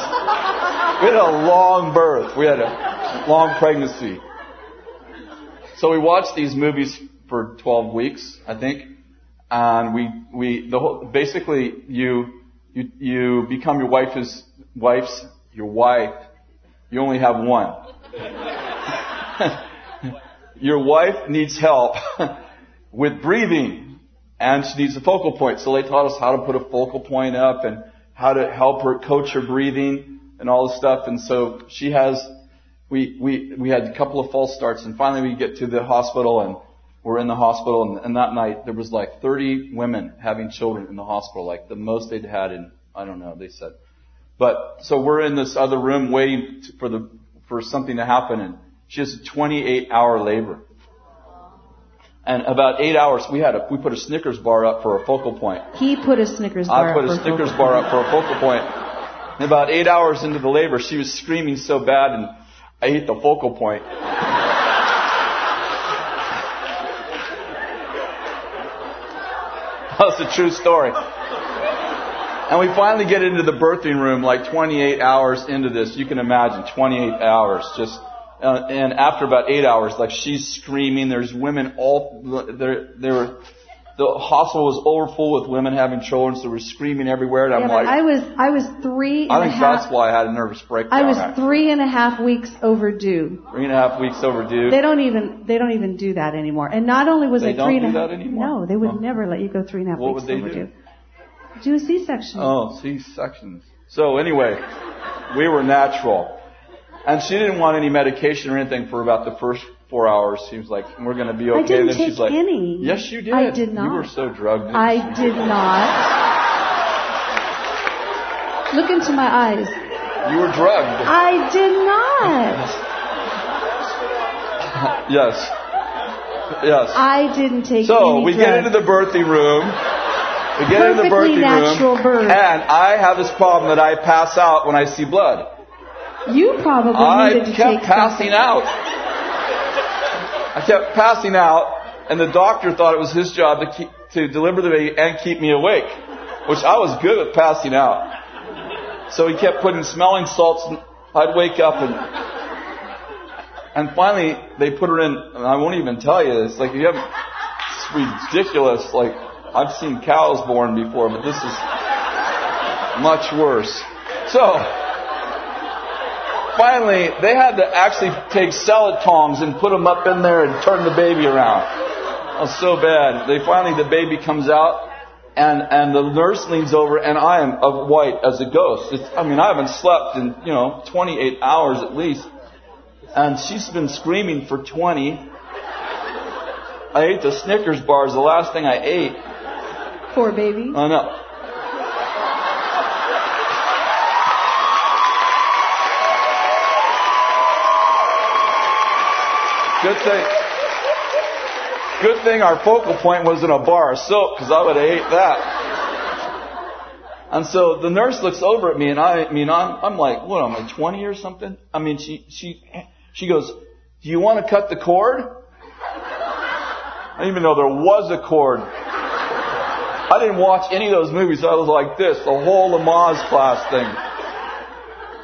A: We had a long birth. We had a long pregnancy. So we watched these movies for 12 weeks, I think, and we we the whole basically you you you become your wife's wife's your wife. You only have one. your wife needs help with breathing, and she needs a focal point. So they taught us how to put a focal point up and how to help her coach her breathing and all this stuff. And so she has we, we, we had a couple of false starts and finally we get to the hospital and we're in the hospital and, and that night there was like 30 women having children in the hospital, like the most they'd had in, I don't know, they said. But, so we're in this other room waiting for the, for something to happen and she has a 28 hour labor. And about eight hours, we had a, we put a Snickers bar up for a focal point.
B: He put a Snickers bar
A: I put
B: up
A: a
B: for
A: Snickers bar up for a focal point. And about eight hours into the labor, she was screaming so bad and I hit the focal point. That's a true story. And we finally get into the birthing room like 28 hours into this. You can imagine 28 hours just, uh, and after about eight hours, like she's screaming. There's women all, there, there were, the hospital was overfull with women having children, so we're screaming everywhere. And I'm like,
B: I was I was three and
A: I
B: a
A: think
B: half.
A: that's why I had a nervous breakdown.
B: I was
A: actually.
B: three and a half weeks overdue.
A: Three and a half weeks overdue.
B: They don't even they don't even do that anymore. And not only was
A: They
B: I
A: don't
B: three and a
A: do that anymore?
B: No, they would
A: Oh.
B: never let you go three and a half
A: What
B: weeks overdue.
A: What would they do?
B: Do a C-section.
A: Oh, C sections. So anyway, we were natural. And she didn't want any medication or anything for about the first four hours. She was like, "We're going to be okay."
B: I didn't
A: then
B: take
A: she's like,
B: any.
A: "Yes, you did.
B: I did not.
A: You were so drugged."
B: I did not. Look into my eyes.
A: you were drugged.
B: I did not.
A: yes. Yes.
B: I didn't take any.
A: So we get into the birthing room. We get into the
B: Perfectly
A: birthing
B: natural
A: room,
B: birth.
A: and I have this problem that I pass out when I see blood.
B: You probably
A: I
B: needed to
A: kept
B: take
A: passing
B: something.
A: out. I kept passing out, and the doctor thought it was his job to keep to deliver the baby and keep me awake, which I was good at passing out. So he kept putting smelling salts. And I'd wake up and and finally they put her in. And I won't even tell you It's Like you have, it's ridiculous. Like I've seen cows born before, but this is much worse. So finally, they had to actually take salad tongs and put them up in there and turn the baby around. Was so bad. They finally, the baby comes out, and and the nurse leans over, and I am of white as a ghost. It's, I mean, I haven't slept in you know 28 hours at least, and she's been screaming for 20. I ate the Snickers bars, the last thing I ate.
B: Poor baby.
A: Oh no. Good thing. Good thing our focal point was in a bar of soap because I would have ate that. And so the nurse looks over at me and I, I mean, I'm, I'm like, what am I, 20 or something? I mean, she, she, she goes, do you want to cut the cord? I didn't even know there was a cord. I didn't watch any of those movies. I was like this, the whole Lamaze class thing.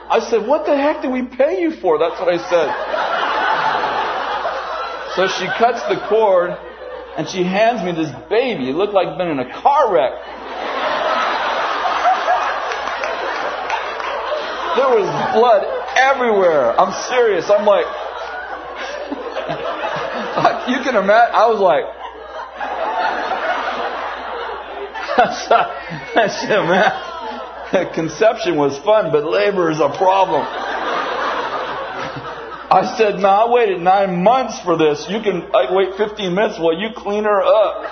A: I said, what the heck did we pay you for? That's what I said. So she cuts the cord and she hands me this baby. It looked like it'd been in a car wreck. There was blood everywhere. I'm serious. I'm like, you can imagine. I was like, man, conception was fun, but labor is a problem. I said, no, I waited nine months for this. You can I wait 15 minutes while you clean her up.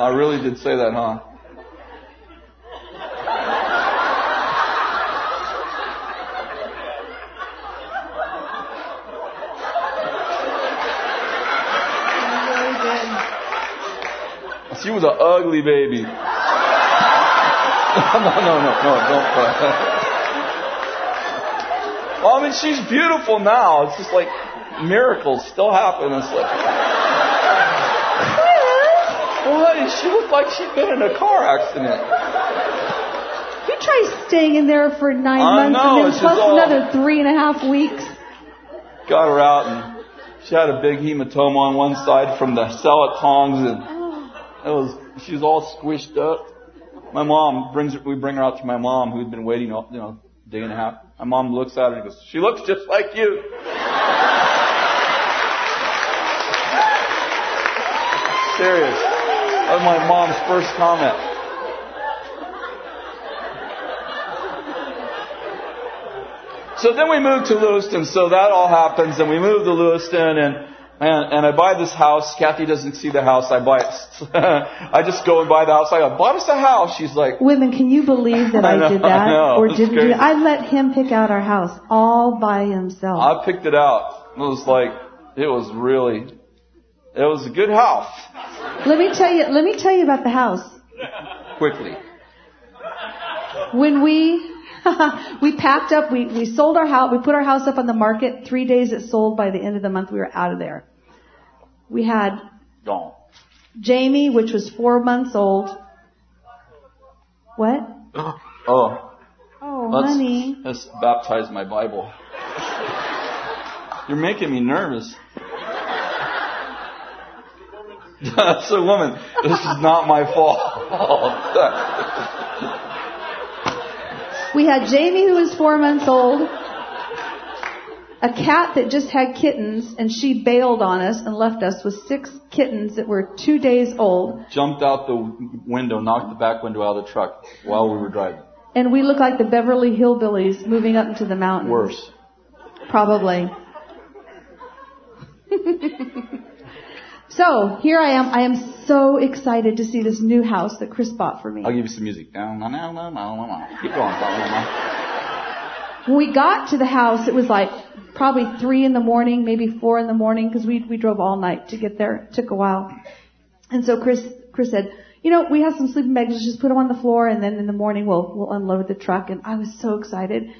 A: I really did say that, huh? She was an ugly baby. no, no, no, no, don't. well, Mean, she's beautiful now. It's just like miracles still happen. It's like, what? She looked like she'd been in a car accident.
B: You try staying in there for nine
A: I
B: months
A: know,
B: and then plus
A: all-
B: another three and a half weeks.
A: Got her out, and she had a big hematoma on one side from the salad tongs, and it was she's all squished up. My mom brings her, we bring her out to my mom, who'd been waiting, you know, a day and a half. My mom looks at her and goes, "She looks just like you." Serious. That was my mom's first comment. So then we moved to Lewiston. So that all happens, and we moved to Lewiston, and and, and I buy this house. Kathy doesn't see the house. I buy it. I just go and buy the house. I go, bought us a house. She's like,
B: Women, can you believe that
A: I
B: I,
A: know,
B: did
A: I
B: that?
A: know,
B: or didn't
A: crazy.
B: do I let him pick out our house all by himself.
A: I picked it out. It was like, it was really, it was a good house.
B: let me tell you let me tell you about the house.
A: Quickly.
B: When we we packed up, we, we sold our house, we put our house up on the market. Three days it sold. By the end of the month, we were out of there. We had
A: Gone.
B: Jamie, which was four months old. What?
A: Oh,
B: Oh,
A: let's,
B: honey.
A: let's baptize my Bible. You're making me nervous. That's a woman. This is not my fault.
B: We had Jamie, who was four months old. A cat that just had kittens, and she bailed on us and left us with six kittens that were two days old.
A: Jumped out the window, knocked the back window out of the truck while we were driving.
B: And we look like the Beverly Hillbillies moving up into the mountains.
A: Worse.
B: Probably. so here I am. I am so excited to see this new house that Chris bought for me.
A: I'll give you some music. Keep going.
B: When we got to the house, it was like probably three in the morning, maybe four in the morning, because we we drove all night to get there. It took a while. And so Chris Chris said, you know, we have some sleeping bags. Let's just put them on the floor, and then in the morning we'll we'll unload the truck. And I was so excited.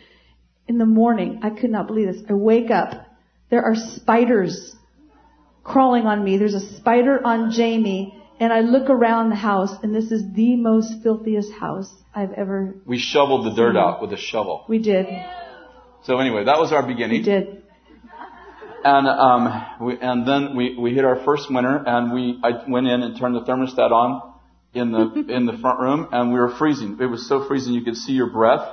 B: In the morning, I could not believe this. I wake up. There are spiders crawling on me. There's a spider on Jamie. And I look around the house, and this is the most filthiest house I've ever.
A: We shoveled the dirt out with a shovel.
B: We did.
A: So anyway, that was our beginning.
B: We did.
A: And um, we, and then we, we hit our first winter, and we I went in and turned the thermostat on in the in the front room, and we were freezing. It was so freezing you could see your breath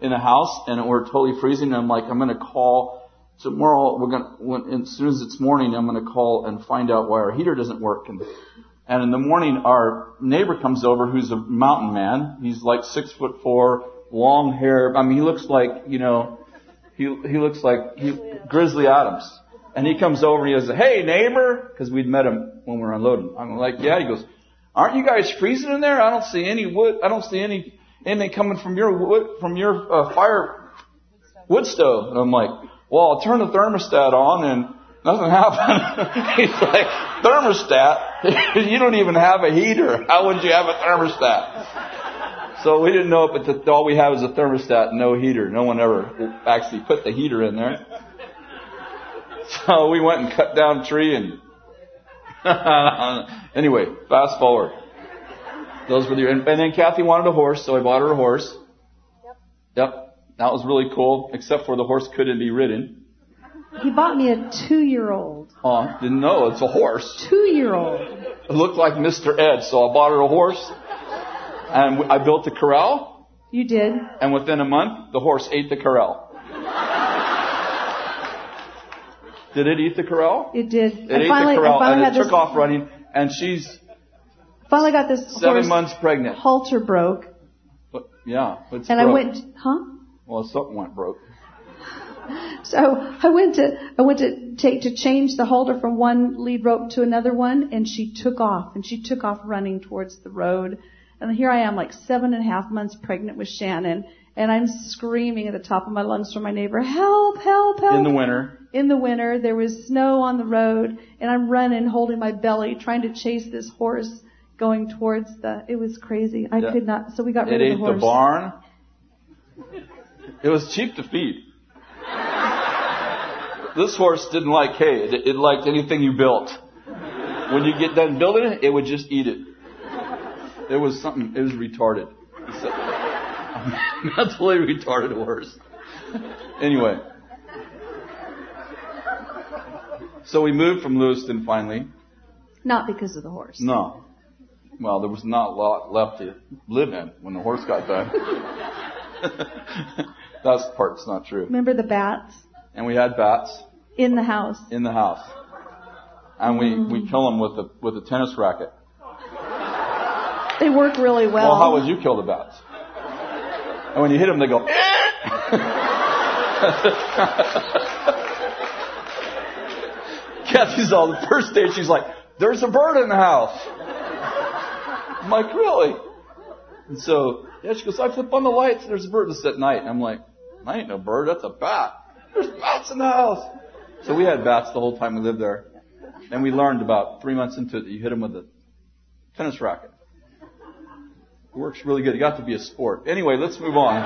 A: in the house, and we were totally freezing. And I'm like, I'm going to call tomorrow. We're going when as soon as it's morning, I'm going to call and find out why our heater doesn't work. And and in the morning, our neighbor comes over, who's a mountain man. He's like six foot four, long hair. I mean, he looks like you know, he he looks like he, Grizzly Adams. And he comes over and he goes, "Hey neighbor," because we'd met him when we were unloading. I'm like, "Yeah." He goes, "Aren't you guys freezing in there? I don't see any wood. I don't see any anything coming from your wood from your uh, fire wood stove." And I'm like, "Well, I'll turn the thermostat on and nothing happened." He's like, "Thermostat? you don't even have a heater. How would you have a thermostat?" So we didn't know it, but the, all we have is a thermostat, no heater. No one ever actually put the heater in there. So we went and cut down a tree and anyway, fast forward. Those were the and, and then Kathy wanted a horse, so I bought her a horse. Yep. Yep. That was really cool, except for the horse couldn't be ridden.
B: He bought me a two-year-old.
A: Uh, oh, didn't know it's a horse.
B: Two-year-old.
A: It looked like Mr. Ed, so I bought her a horse, and I built a corral.
B: You did.
A: And within a month, the horse ate the corral. Did it eat the corral?
B: It did.
A: It I ate finally, the corral and it took off running, and she's
B: finally got this
A: seven months pregnant.
B: Halter broke.
A: But, yeah,
B: and
A: broke.
B: I went, huh?
A: Well, something went broke.
B: So I went to I went to take to change the holder from one lead rope to another one, and she took off, and she took off running towards the road. And here I am, like seven and a half months pregnant with Shannon, and I'm screaming at the top of my lungs for my neighbor, help, help, help.
A: In the winter.
B: In the winter, there was snow on the road, and I'm running, holding my belly, trying to chase this horse going towards the, it was crazy. I yeah. could not, so we got rid
A: it
B: of the horse.
A: It ate the barn. It was cheap to feed. This horse didn't like hay. It, it liked anything you built. When you get done building it, it would just eat it. It was something, it was retarded. mentally retarded horse. anyway. So we moved from Lewiston finally.
B: Not because of the horse.
A: No. Well, there was not a lot left to live in when the horse got done. that part's not true.
B: Remember the bats?
A: And we had bats.
B: In the house.
A: In the house. And we, mm. we kill them with a, with a tennis racket.
B: They work really well.
A: Well, how would you kill the bats? And when you hit them, they go, Kathy's all the first day, she's like, there's a bird in the house. I'm like, really? And so, yeah, she goes, I flip on the lights, and there's a bird. This at night. And I'm like, I ain't no bird, that's a bat. There's bats in the house. So we had bats the whole time we lived there. And we learned about three months into it that you hit them with a tennis racket. It works really good. It got to be a sport. Anyway, let's move on.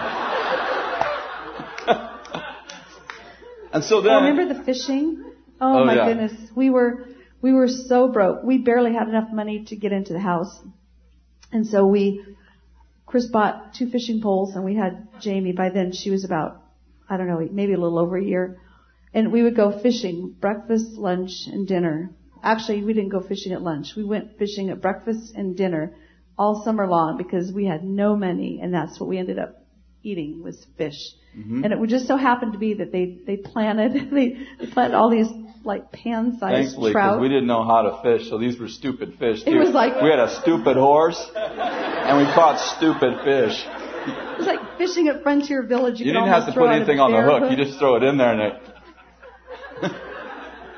A: and so then.
B: Oh, remember the fishing? Oh, oh my yeah. goodness. We were, we were so broke. We barely had enough money to get into the house. And so we, Chris bought two fishing poles and we had Jamie. By then she was about, I don't know, maybe a little over a year. And we would go fishing, breakfast, lunch, and dinner. Actually, we didn't go fishing at lunch. We went fishing at breakfast and dinner all summer long because we had no money and that's what we ended up eating was fish. Mm-hmm. And it would just so happen to be that they, they planted, they, they planted all these like pan-sized
A: Thankfully,
B: trout.
A: we didn't know how to fish, so these were stupid fish.
B: It was like
A: we had a stupid horse, and we caught stupid fish.
B: It was like fishing at Frontier Village.
A: You, you didn't have to put anything on the hook. hook. You just throw it in there and
B: it.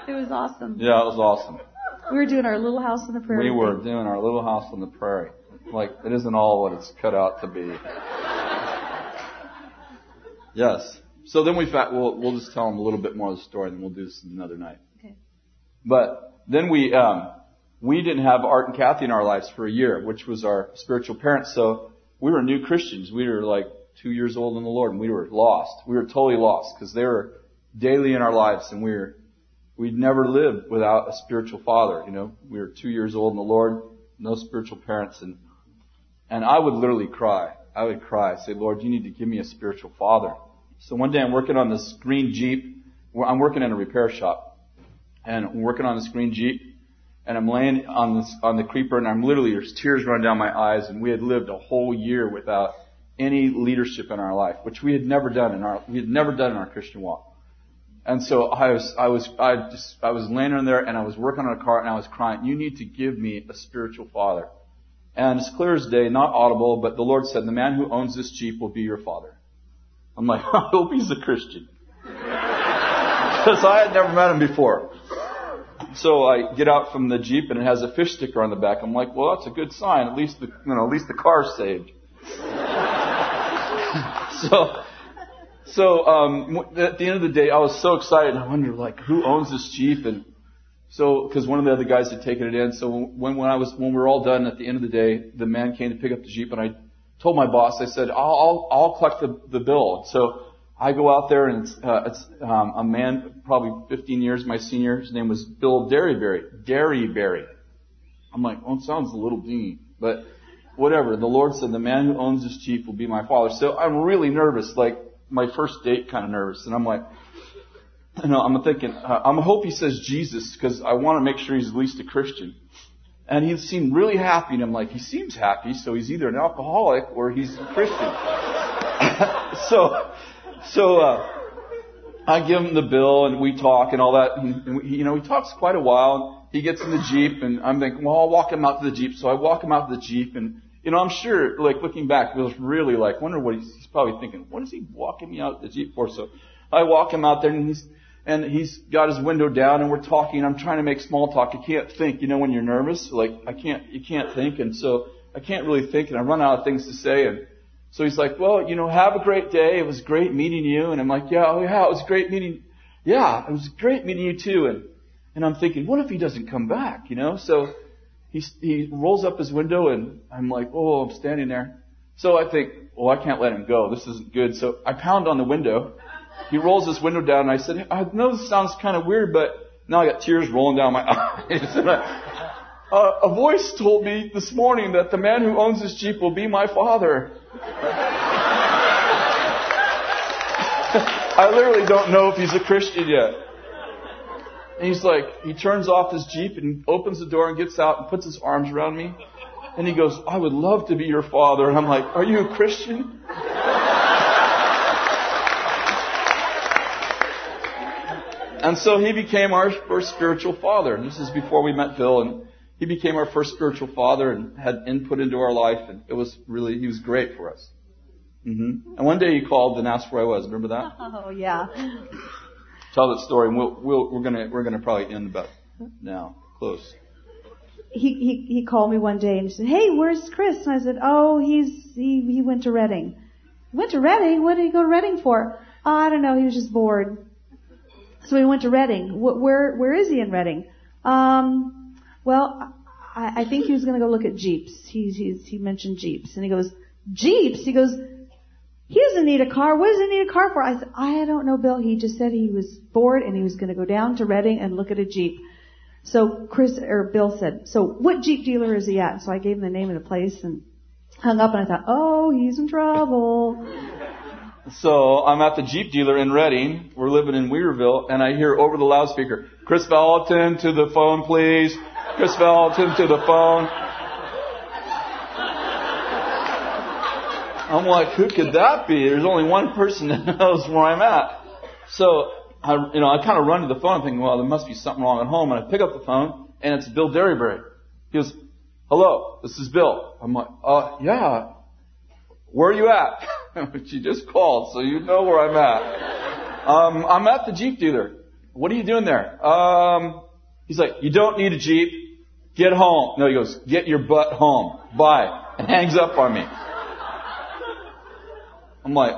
B: it was awesome.
A: Yeah, it was awesome.
B: We were doing our little house on the prairie.
A: We were doing our little house on the prairie. Like, it isn't all what it's cut out to be. yes. So then we fact, we'll, we'll just tell them a little bit more of the story and we'll do this another night.
B: Okay.
A: But then we, um, we didn't have Art and Kathy in our lives for a year, which was our spiritual parents. So we were new Christians. We were like two years old in the Lord and we were lost. We were totally lost because they were daily in our lives and we were We'd never lived without a spiritual father. You know, we were two years old in the Lord, no spiritual parents, and and I would literally cry. I would cry, say, Lord, you need to give me a spiritual father. So one day I'm working on this green Jeep. I'm working in a repair shop, and I'm working on this green Jeep, and I'm laying on this on the creeper, and I'm literally there's tears running down my eyes, and we had lived a whole year without any leadership in our life, which we had never done in our we had never done in our Christian walk. And so I was, I was, I just, I was laying in there and I was working on a car and I was crying, you need to give me a spiritual father. And it's clear as day, not audible, but the Lord said, the man who owns this Jeep will be your father. I'm like, I hope he's a Christian. Because I had never met him before. So I get out from the Jeep and it has a fish sticker on the back. I'm like, well, that's a good sign. At least the, you know, at least the car's saved. so, so um, at the end of the day, I was so excited. I wondered, like, who owns this Jeep? And so, because one of the other guys had taken it in. So when when I was when we were all done at the end of the day, the man came to pick up the Jeep, and I told my boss, I said, I'll I'll, I'll collect the the bill. So I go out there, and it's, uh, it's um, a man, probably 15 years my senior. His name was Bill Derryberry. Derryberry. I'm like, oh, it sounds a little deep, but whatever. The Lord said, the man who owns this Jeep will be my father. So I'm really nervous, like my first date kind of nervous, and I'm like, you know, I'm thinking, uh, I'm hope he says Jesus because I want to make sure he's at least a Christian. And he seemed really happy, and I'm like, he seems happy, so he's either an alcoholic or he's a Christian. so, so uh, I give him the bill, and we talk and all that. And, we, you know, he talks quite a while. He gets in the jeep, and I'm thinking, well, I'll walk him out to the jeep. So I walk him out to the jeep, and you know, I'm sure, like looking back, was really like, wonder what he's, he's probably thinking. What is he walking me out to the jeep for? So I walk him out there, and he's and he's got his window down, and we're talking. I'm trying to make small talk. I can't think. You know, when you're nervous, like I can't, you can't think, and so I can't really think, and I run out of things to say. And so he's like, well, you know, have a great day. It was great meeting you. And I'm like, yeah, oh yeah, it was great meeting. Yeah, it was great meeting you too. And and I'm thinking, what if he doesn't come back? You know, so he, he rolls up his window and I'm like, oh, I'm standing there. So I think, well, I can't let him go. This isn't good. So I pound on the window. He rolls his window down and I said, I know this sounds kind of weird, but now I got tears rolling down my eyes. uh, a voice told me this morning that the man who owns this Jeep will be my father. I literally don't know if he's a Christian yet. And he's like, he turns off his Jeep and opens the door and gets out and puts his arms around me. And he goes, I would love to be your father. And I'm like, are you a Christian? And so he became our first spiritual father. And this is before we met Bill. And he became our first spiritual father and had input into our life. And it was really, he was great for us. Mm-hmm. And one day he called and asked where I was. Remember that?
B: Oh, yeah
A: tell that story, and we'll, we'll, we're gonna we're gonna probably end about now, close.
B: He, he he called me one day and he said, "Hey, where's Chris?" And I said, "Oh, he's he he went to Redding. Went to Redding? What did he go to Redding for? Oh, I don't know. He was just bored. So he went to Redding. Where where is he in Redding? Um, well, I, I think he was going to go look at Jeeps. He's he's he mentioned Jeeps, and he goes, Jeeps. He goes, he doesn't need a car. What does he need a car for? I said, I don't know, Bill. He just said he was bored and he was going to go down to Redding and look at a Jeep. So Chris or Bill said, so what Jeep dealer is he at? So I gave him the name of the place and hung up and I thought, oh, he's in trouble.
A: So I'm at the Jeep dealer in Redding. We're living in Weaverville and I hear over the loudspeaker, Chris Vallotton to the phone, please. Chris Vallotton to the phone. I'm like, who could that be? There's only one person that knows where I'm at. So, I, you know, I kind of run to the phone thinking, well, there must be something wrong at home. And I pick up the phone and it's Bill Derryberry. He goes, hello, this is Bill. I'm like, uh, yeah. where are you at? she just called, so you know where I'm at. Um, I'm at the Jeep dealer. What are you doing there? Um, he's like, you don't need a Jeep. Get home. No, he goes, get your butt home. Bye. And hangs up on me. I'm like,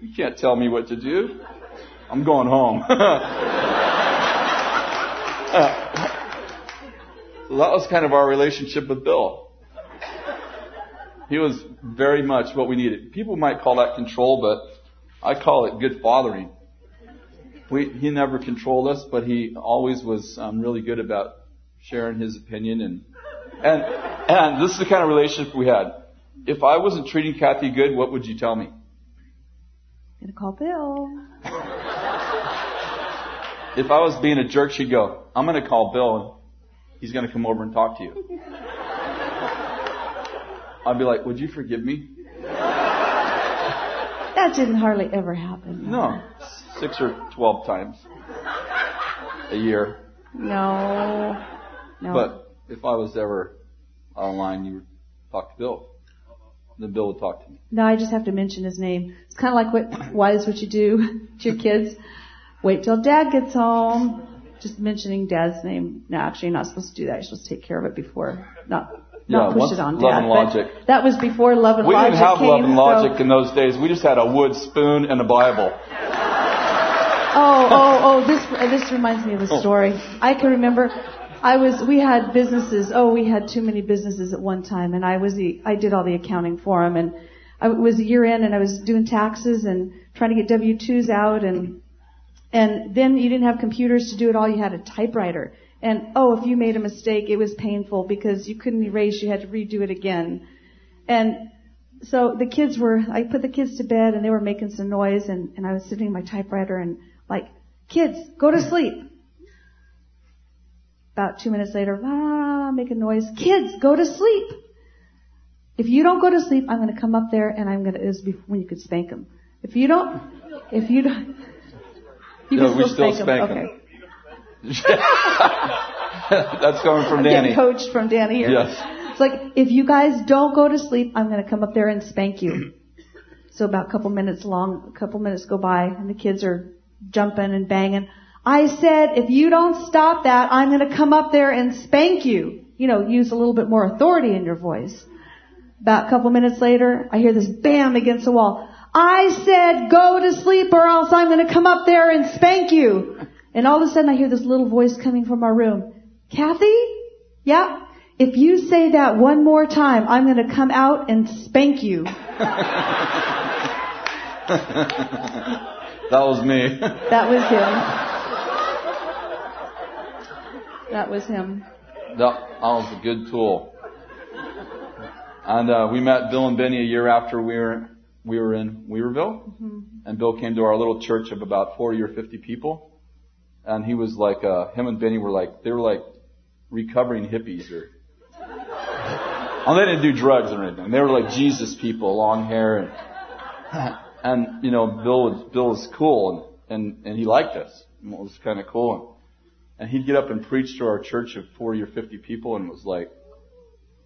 A: you can't tell me what to do. I'm going home. so that was kind of our relationship with Bill. He was very much what we needed. People might call that control, but I call it good fathering. We, he never controlled us, but he always was um, really good about sharing his opinion and and and this is the kind of relationship we had. If I wasn't treating Kathy good, what would you tell me?
B: Gonna call Bill.
A: if I was being a jerk, she'd go, I'm gonna call Bill and he's gonna come over and talk to you. I'd be like, would you forgive me?
B: That didn't hardly ever happen.
A: No. Six or twelve times a year.
B: No. No.
A: But if I was ever online, you would talk to Bill. Then Bill would talk to me.
B: No, I just have to mention his name. It's kind of like what, why is what you do to your kids. Wait till dad gets home. Just mentioning dad's name. No, actually, you're not supposed to do that. You're supposed to take care of it before. Not, not
A: Yeah,
B: push it on
A: Love
B: dad.
A: and Logic.
B: That was before love and
A: We
B: logic We
A: didn't have
B: came.
A: love and
B: so-
A: logic in those days. We just had a wood spoon and a Bible.
B: Oh, oh, oh, this, this reminds me of a
A: Oh.
B: story. I can remember, I was, we had businesses, oh, we had too many businesses at one time, and I was the, I did all the accounting for them, and I it was a year in, and I was doing taxes and trying to get W-2s out, and, and then you didn't have computers to do it all, you had a typewriter. And oh, if you made a mistake, it was painful because you couldn't erase, you had to redo it again. And so the kids were, I put the kids to bed and they were making some noise and, and I was sitting in my typewriter and like, kids, go to sleep. About two minutes later, ah, making noise. Kids, go to sleep. If you don't go to sleep, I'm going to come up there and I'm going to, this is when you could spank them. If you don't, if you don't, you
A: Yeah,
B: can
A: we
B: still spank,
A: spank
B: them.
A: 'em.
B: Okay.
A: That's coming from
B: I'm
A: Danny.
B: getting coached from Danny here.
A: Yes.
B: It's like, if you guys don't go to sleep, I'm going to come up there and spank you. so about a couple minutes long, a couple minutes go by, and the kids are jumping and banging. I said, if you don't stop that, I'm going to come up there and spank you. You know, use a little bit more authority in your voice. About a couple minutes later, I hear this bam against the wall. I said, go to sleep or else I'm going to come up there and spank you. And all of a sudden I hear this little voice coming from our room. Kathy? Yeah? If you say that one more time, I'm going to come out and spank you.
A: That was me.
B: That was him. That was him.
A: That, that was a good tool. And uh, we met Bill and Beni a year after we were we were in Weaverville, and Bill came to our little church of about 40 or 50 people, and he was like, uh, him and Beni were like, they were like recovering hippies or. Oh, they didn't do drugs or anything. They were like Jesus people, long hair, and and you know Bill was Bill was cool, and and, and he liked us. And It was kind of cool. And he'd get up and preach to our church of 40 or 50 people and was like,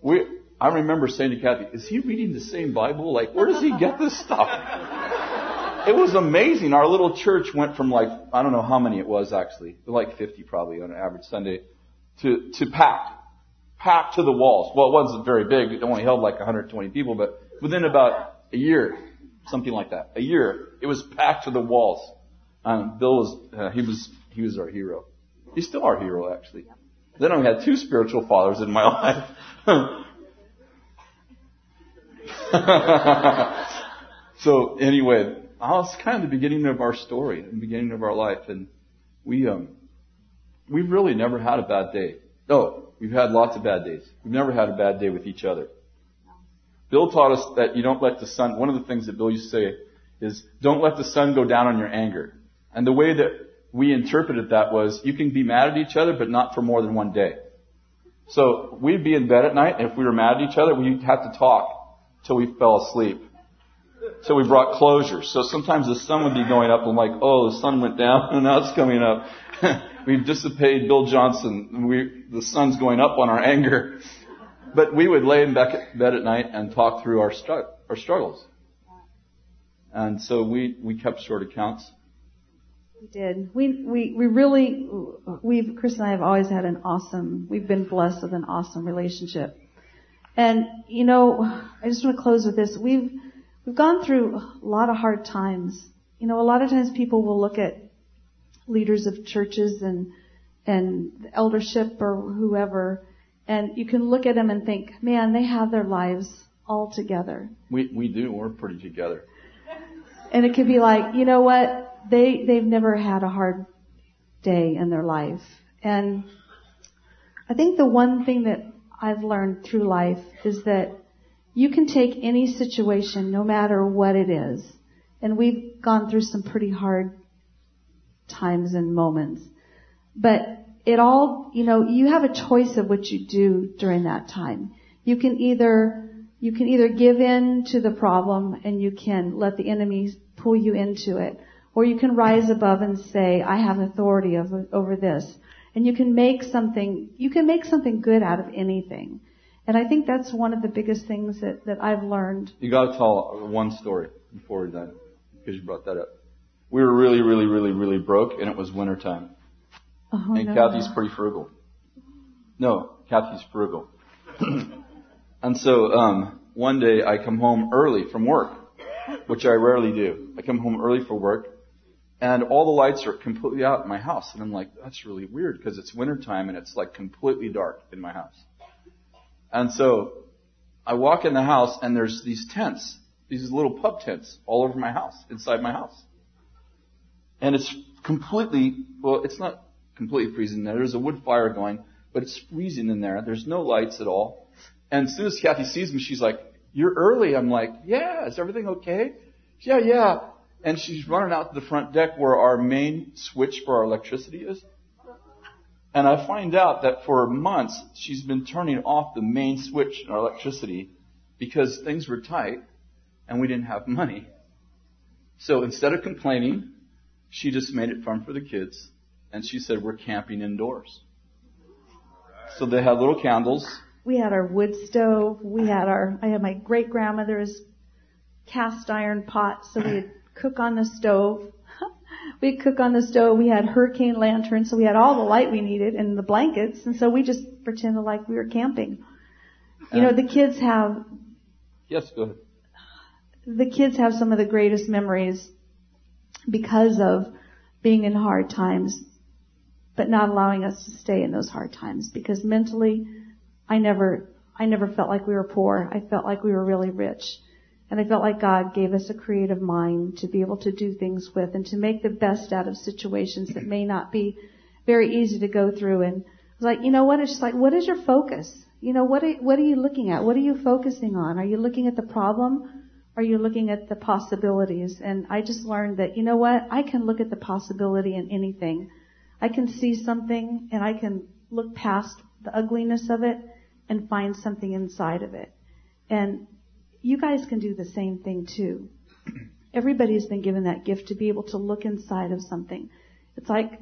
A: we, I remember saying to Kathy, is he reading the same Bible? Like, where does he get this stuff? It was amazing. Our little church went from like, I don't know how many it was actually, like 50 probably on an average Sunday, to, to packed. Packed to the walls. Well, it wasn't very big. It only held like 120 people, but within about a year, something like that, a year, it was packed to the walls. Um, Bill was, uh, he was, he was our hero. He's still our hero, actually. Then I had two spiritual fathers in my life. so anyway, was kind of the beginning of our story, the beginning of our life, and we um, we've really never had a bad day. No, we've had lots of bad days. We've never had a bad day with each other. Bill taught us that you don't let the sun. One of the things that Bill used to say is, "Don't let the sun go down on your anger." And the way that we interpreted that was, you can be mad at each other, but not for more than one day. So we'd be in bed at night, and if we were mad at each other, we'd have to talk till we fell asleep. So we brought closure. So sometimes the sun would be going up, and I'm like, oh, the sun went down, and now it's coming up. We've dissipated Bill Johnson. We, the sun's going up on our anger. but we would lay in bed at night and talk through our, our struggles. And so we, we kept short accounts.
B: We did. We, we, we really, we've, Chris and I have always had an awesome, we've been blessed with an awesome relationship. And, you know, I just want to close with this. We've, we've gone through a lot of hard times. You know, a lot of times people will look at leaders of churches and, and the eldership or whoever, and you can look at them and think, man, they have their lives all together.
A: We, we do. We're pretty together.
B: And it could be like, you know what? They, they've never had a hard day in their life. And I think the one thing that I've learned through life is that you can take any situation, no matter what it is. And we've gone through some pretty hard times and moments. But it all, you know, you have a choice of what you do during that time. You can either, you can either give in to the problem and you can let the enemy pull you into it, or you can rise above and say, I have authority over, over this. And you can make something, you can make something good out of anything. And I think that's one of the biggest things that, that I've learned.
A: You gotta tell one story before we're done, because you brought that up. We were really, really, really, really broke, and it was wintertime.
B: Oh,
A: and
B: no.
A: Kathy's pretty frugal. No, Kathy's frugal. and so, um, one day I come home early from work, which I rarely do. I come home early for work, and all the lights are completely out in my house. And I'm like, that's really weird because it's wintertime and it's like completely dark in my house. And so I walk in the house and there's these tents, these little pub tents all over my house, inside my house. And it's completely, well, it's not completely freezing there. There's a wood fire going, but it's freezing in there. There's no lights at all. And as soon as Kathy sees me, she's like, you're early. I'm like, yeah, is everything okay? Yeah, yeah and she's running out to the front deck where our main switch for our electricity is. And I find out that for months she's been turning off the main switch in our electricity because things were tight and we didn't have money. So instead of complaining, she just made it fun for the kids and she said we're camping indoors. So they had little candles.
B: We had our wood stove. We had our, I had my great grandmother's cast iron pot. So we could cook on the stove. We'd cook on the stove. We had hurricane lanterns, so we had all the light we needed and the blankets, and so we just pretended like we were camping. You know, the kids have.
A: Yes, go ahead.
B: The kids have some of the greatest memories because of being in hard times, but not allowing us to stay in those hard times because mentally, I never, I never felt like we were poor. I felt like we were really rich. And I felt like God gave us a creative mind to be able to do things with and to make the best out of situations that may not be very easy to go through. And I was like, you know what? It's just like, what is your focus? You know, what are, what are you looking at? What are you focusing on? Are you looking at the problem? Are you looking at the possibilities? And I just learned that, you know what? I can look at the possibility in anything. I can see something and I can look past the ugliness of it and find something inside of it. And you guys can do the same thing too. Everybody's been given that gift to be able to look inside of something. It's like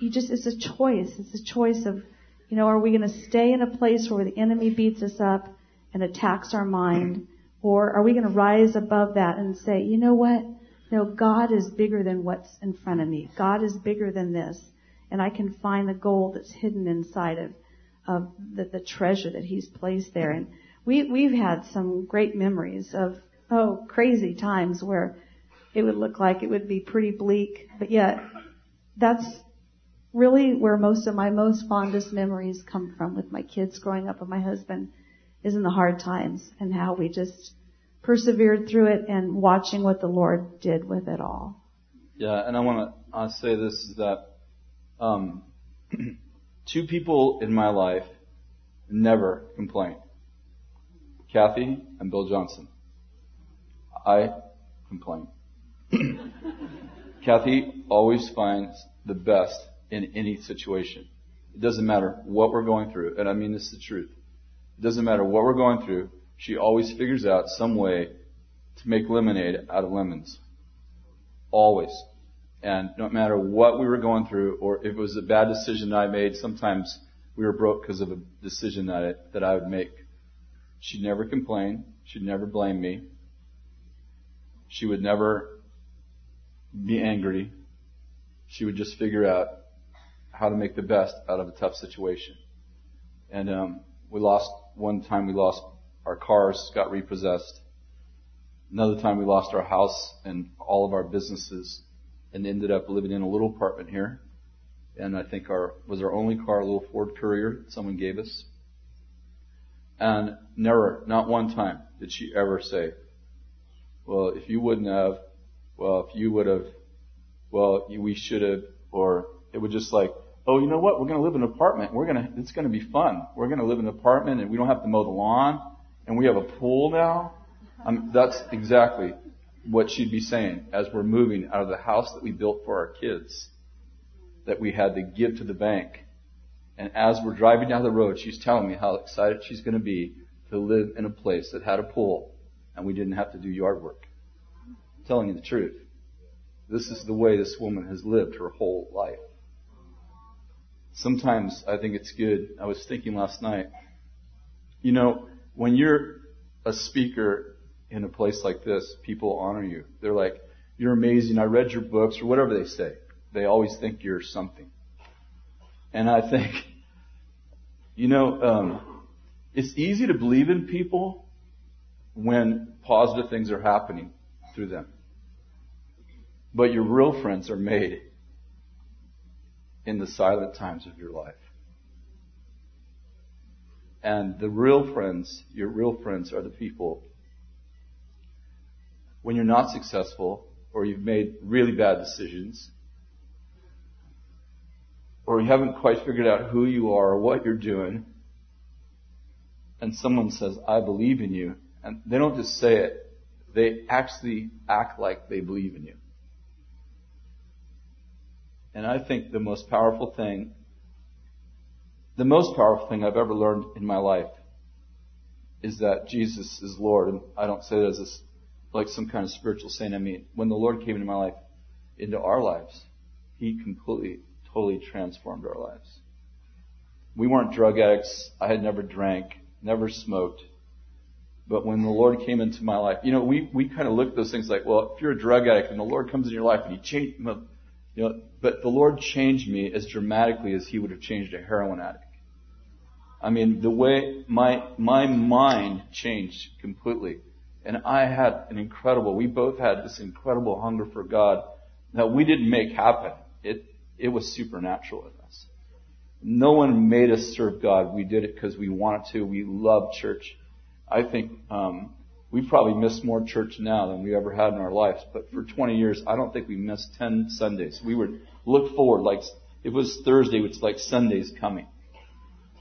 B: you just, it's a choice. It's a choice of, you know, are we going to stay in a place where the enemy beats us up and attacks our mind? Or are we going to rise above that and say, you know what? No, God is bigger than what's in front of me. God is bigger than this. And I can find the gold that's hidden inside of, of the, the treasure that He's placed there. And we, we've had some great memories of, oh, crazy times where it would look like it would be pretty bleak, but yet that's really where most of my most fondest memories come from with my kids growing up and my husband is in the hard times and how we just persevered through it and watching what the Lord did with it all.
A: Yeah, and I want to uh, say this is that um, two people in my life never complain. Kathy and Bill Johnson. I complain. Kathy always finds the best in any situation. It doesn't matter what we're going through, and I mean this is the truth. It doesn't matter what we're going through, she always figures out some way to make lemonade out of lemons. Always. And no matter what we were going through, or if it was a bad decision that I made, sometimes we were broke because of a decision that that I would make. She'd never complain. She'd never blame me. She would never be angry. She would just figure out how to make the best out of a tough situation. And um, we lost one time. We lost our cars, got repossessed. Another time we lost our house and all of our businesses, and ended up living in a little apartment here. And I think our was our only car, a little Ford Courier that someone gave us. And never, not one time did she ever say, well, if you wouldn't have, well, if you would have, well, we should have, or it would just like, oh, you know what? We're going to live in an apartment. We're going to, it's going to be fun. We're going to live in an apartment and we don't have to mow the lawn and we have a pool now. Um, that's exactly what she'd be saying as we're moving out of the house that we built for our kids that we had to give to the bank. And as we're driving down the road, she's telling me how excited she's going to be to live in a place that had a pool and we didn't have to do yard work. I'm telling you the truth. This is the way this woman has lived her whole life. Sometimes I think it's good. I was thinking last night, you know, when you're a speaker in a place like this, people honor you. They're like, you're amazing. I read your books or whatever they say. They always think you're something. And I think, you know, um, it's easy to believe in people when positive things are happening through them. But your real friends are made in the silent times of your life. And the real friends, your real friends are the people when you're not successful or you've made really bad decisions or you haven't quite figured out who you are or what you're doing and someone says, I believe in you, and they don't just say it, they actually act like they believe in you. And I think the most powerful thing, the most powerful thing I've ever learned in my life is that Jesus is Lord. And I don't say that as a, like some kind of spiritual saying. I mean, when the Lord came into my life, into our lives, He completely, totally transformed our lives. We weren't drug addicts. I had never drank, never smoked. But when the Lord came into my life, you know, we, we kind of look at those things like, well, if you're a drug addict and the Lord comes in your life and He changed, you know, but the Lord changed me as dramatically as He would have changed a heroin addict. I mean, the way my, my mind changed completely. And I had an incredible, we both had this incredible hunger for God that we didn't make happen. It, it was supernatural in us. No one made us serve God. We did it because we wanted to. We loved church. I think um, we probably miss more church now than we ever had in our lives. But for 20 years, I don't think we missed 10 Sundays. We would look forward like it was Thursday, is like Sunday's coming.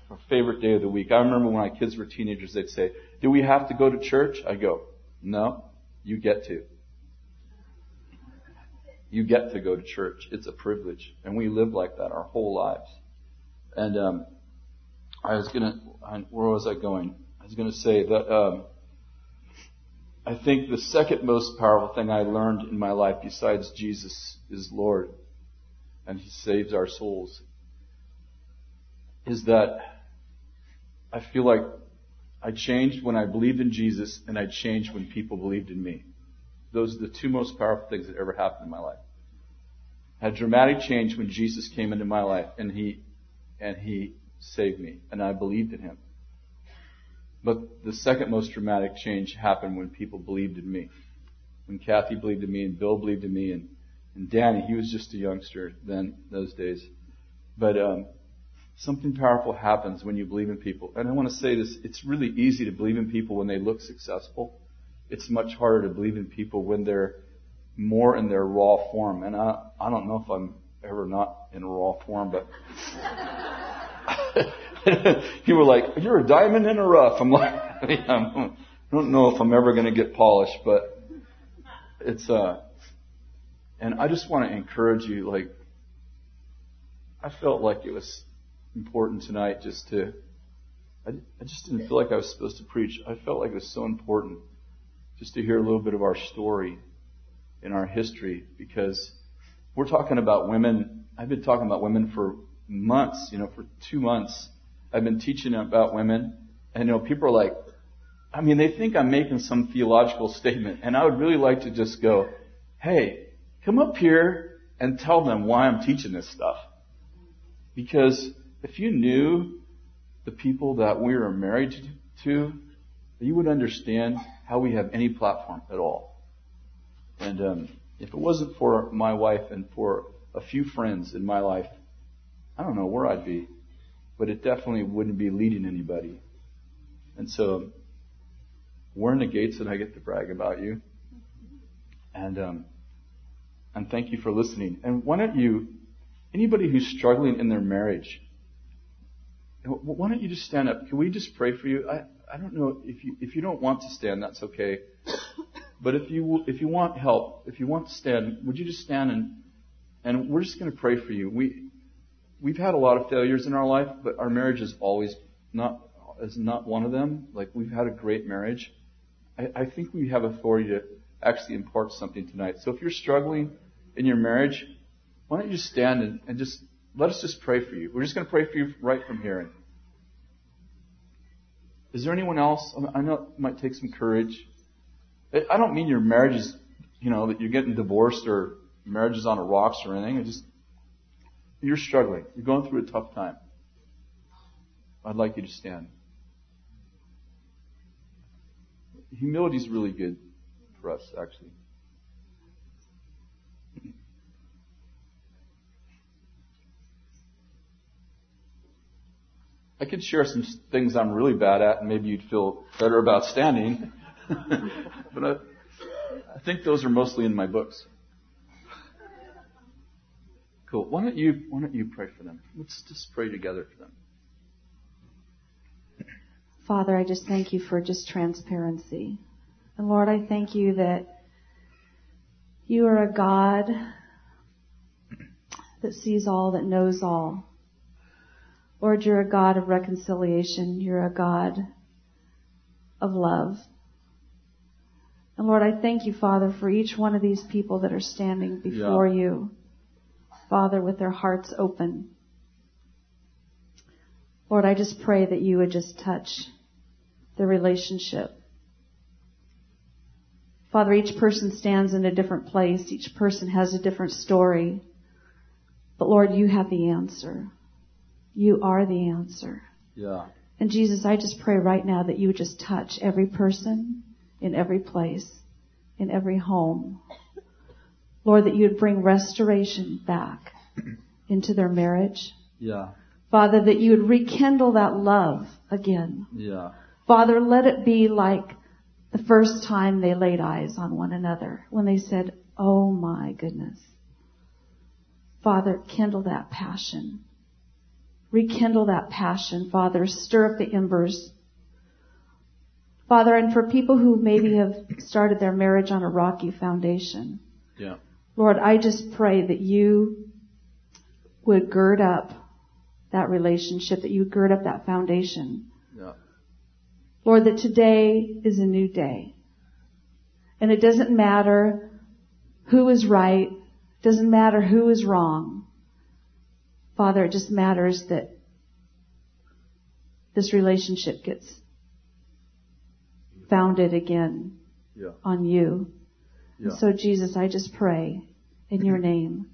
A: Our favorite day of the week. I remember when my kids were teenagers, they'd say, "Do we have to go to church?" I go, "No, you get to. You get to go to church. It's a privilege, and we live like that our whole lives." And um, I was gonna, where was I going? I was to say that um, I think the second most powerful thing I learned in my life, besides Jesus is Lord, and He saves our souls, is that I feel like I changed when I believed in Jesus, and I changed when people believed in me. Those are the two most powerful things that ever happened in my life. Had dramatic change when Jesus came into my life, and He and He saved me, and I believed in Him. But the second most dramatic change happened when people believed in me. When Kathy believed in me and Bill believed in me and, and Danny, he was just a youngster then, those days. But, um, something powerful happens when you believe in people. And I want to say this, it's really easy to believe in people when they look successful. It's much harder to believe in people when they're more in their raw form. And I, I don't know if I'm ever not in raw form, but you were like, you're a diamond in a rough. I'm like, I, I'm, I don't know if I'm ever going to get polished, but it's, uh, and I just want to encourage you, like, I felt like it was important tonight just to, I, I just didn't feel like I was supposed to preach. I felt like it was so important just to hear a little bit of our story in our history because we're talking about women. I've been talking about women for months, you know, for two months I've been teaching about women, and you know, people are like, I mean, they think I'm making some theological statement, and I would really like to just go, hey, come up here and tell them why I'm teaching this stuff. Because if you knew the people that we are married to, you would understand how we have any platform at all. And um, if it wasn't for my wife and for a few friends in my life, I don't know where I'd be. But it definitely wouldn't be leading anybody. And so we're in the gates and I get to brag about you. And um, and thank you for listening. And why don't you, anybody who's struggling in their marriage, why don't you just stand up? Can we just pray for you? I, I don't know if you if you don't want to stand, that's okay. But if you if you want help, if you want to stand, would you just stand and and we're just going to pray for you. We we've had a lot of failures in our life, but our marriage is always not is not one of them. Like we've had a great marriage. I, I think we have authority to actually impart something tonight. So if you're struggling in your marriage, why don't you just stand and, and just let us just pray for you. We're just going to pray for you right from here. Is there anyone else? I know it might take some courage. I don't mean your marriage is, you know, that you're getting divorced or marriage is on the rocks or anything. I just, you're struggling. You're going through a tough time. I'd like you to stand. Humility is really good for us, actually. I could share some things I'm really bad at, and maybe you'd feel better about standing. but I, I think those are mostly in my books. Cool. Why don't you Why don't you pray for them? Let's just pray together for them.
B: Father, I just thank you for just transparency. And Lord, I thank you that you are a God that sees all, that knows all. Lord, you're a God of reconciliation. You're a God of love. And Lord, I thank you, Father, for each one of these people that are standing before yeah. you, Father, with their hearts open. Lord, I just pray that you would just touch the relationship. Father, each person stands in a different place. Each person has a different story. But Lord, you have the answer. You are the answer.
A: Yeah.
B: And Jesus, I just pray right now that you would just touch every person in every place, in every home. Lord, that you would bring restoration back into their marriage.
A: Yeah.
B: Father, that you would rekindle that love again.
A: Yeah.
B: Father, let it be like the first time they laid eyes on one another when they said, Oh my goodness. Father, kindle that passion. Rekindle that passion, Father. Stir up the embers. Father, and for people who maybe have started their marriage on a rocky foundation.
A: Yeah.
B: Lord, I just pray that you would gird up that relationship, that you would gird up that foundation.
A: Yeah.
B: Lord, that today is a new day. And it doesn't matter who is right, doesn't matter who is wrong. Father, it just matters that this relationship gets founded again
A: yeah.
B: on you.
A: Yeah.
B: So Jesus, I just pray in your name,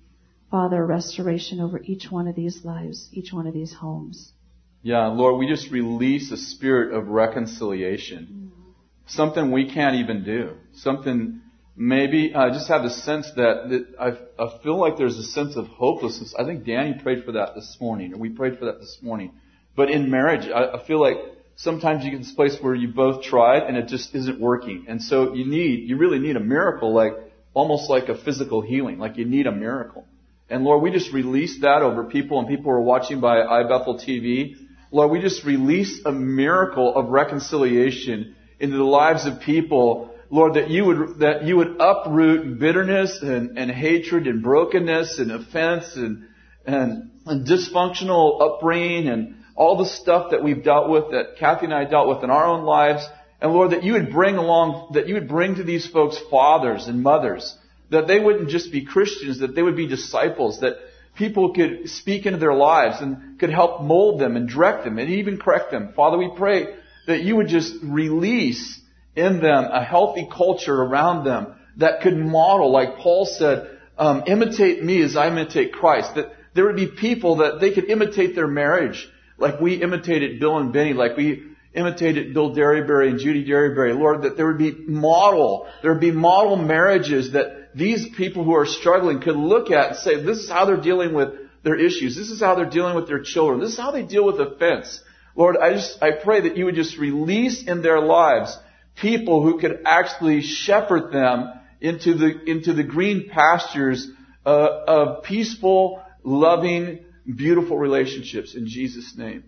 B: Father, restoration over each one of these lives, each one of these homes.
A: Yeah, Lord, we just release a spirit of reconciliation. Mm-hmm. Something we can't even do. Something maybe I just have the sense that, that I, I feel like there's a sense of hopelessness. I think Danny prayed for that this morning, or we prayed for that this morning. But in marriage, I, I feel like sometimes you get this place where you both tried and it just isn't working. And so you need, you really need a miracle, like almost like a physical healing. Like you need a miracle. And Lord, we just release that over people and people are watching by iBethel TV. Lord, we just release a miracle of reconciliation into the lives of people. Lord, that you would, that you would uproot bitterness and, and hatred and brokenness and offense and, and, and dysfunctional upbringing and all the stuff that we've dealt with, that Kathy and I dealt with in our own lives. And Lord, that you would bring along, that you would bring to these folks fathers and mothers, that they wouldn't just be Christians, that they would be disciples, that people could speak into their lives and could help mold them and direct them and even correct them. Father, we pray that you would just release in them a healthy culture around them that could model, like Paul said, um, imitate me as I imitate Christ. That there would be people that they could imitate their marriage, like we imitated Bill and Beni, like we imitated Bill Derryberry and Judy Derryberry. Lord, that there would be model, there would be model marriages that these people who are struggling could look at and say, this is how they're dealing with their issues. This is how they're dealing with their children. This is how they deal with offense. Lord, I just, I pray that you would just release in their lives people who could actually shepherd them into the, into the green pastures uh, of peaceful, loving, beautiful relationships in Jesus' name.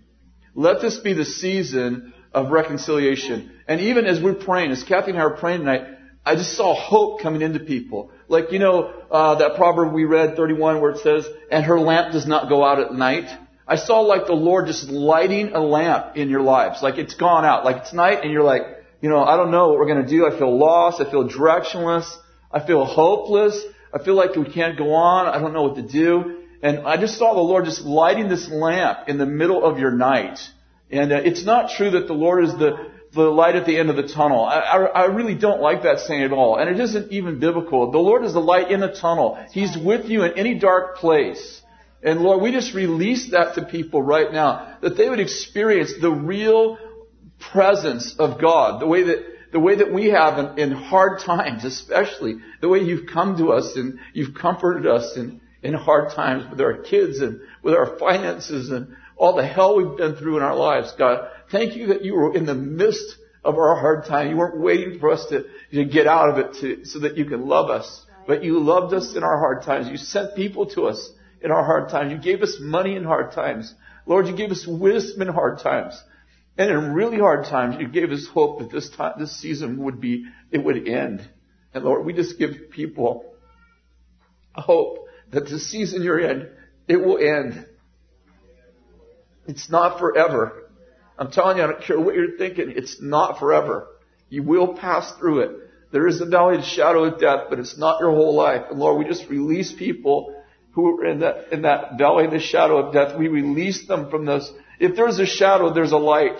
A: Let this be the season of reconciliation. And even as we're praying, as Kathy and I are praying tonight, I just saw hope coming into people. Like, you know, uh, that proverb we read, 31, where it says, and her lamp does not go out at night. I saw like the Lord just lighting a lamp in your lives. Like it's gone out. Like it's night and you're like, you know, I don't know what we're going to do. I feel lost. I feel directionless. I feel hopeless. I feel like we can't go on. I don't know what to do. And I just saw the Lord just lighting this lamp in the middle of your night. And uh, it's not true that the Lord is the, the light at the end of the tunnel. I, I, I really don't like that saying at all. And it isn't even biblical. The Lord is the light in the tunnel. He's with you in any dark place. And Lord, we just release that to people right now, that they would experience the real presence of God, the way that the way that we have in, in, hard times, especially the way you've come to us and you've comforted us in, in hard times with our kids and with our finances and all the hell we've been through in our lives. God, thank you that you were in the midst of our hard time. You weren't waiting for us to, to get out of it to, so that you could love us. But you loved us in our hard times. You sent people to us in our hard times. You gave us money in hard times. Lord, you gave us wisdom in hard times. And in really hard times, you gave us hope that this time, this season would be, it would end. And Lord, we just give people hope that the season you're in, it will end. It's not forever. I'm telling you, I don't care what you're thinking, it's not forever. You will pass through it. There is a valley of shadow of death, but it's not your whole life. And Lord, we just release people who are in that, in that valley of the shadow of death. We release them from this if there's a shadow, there's a light.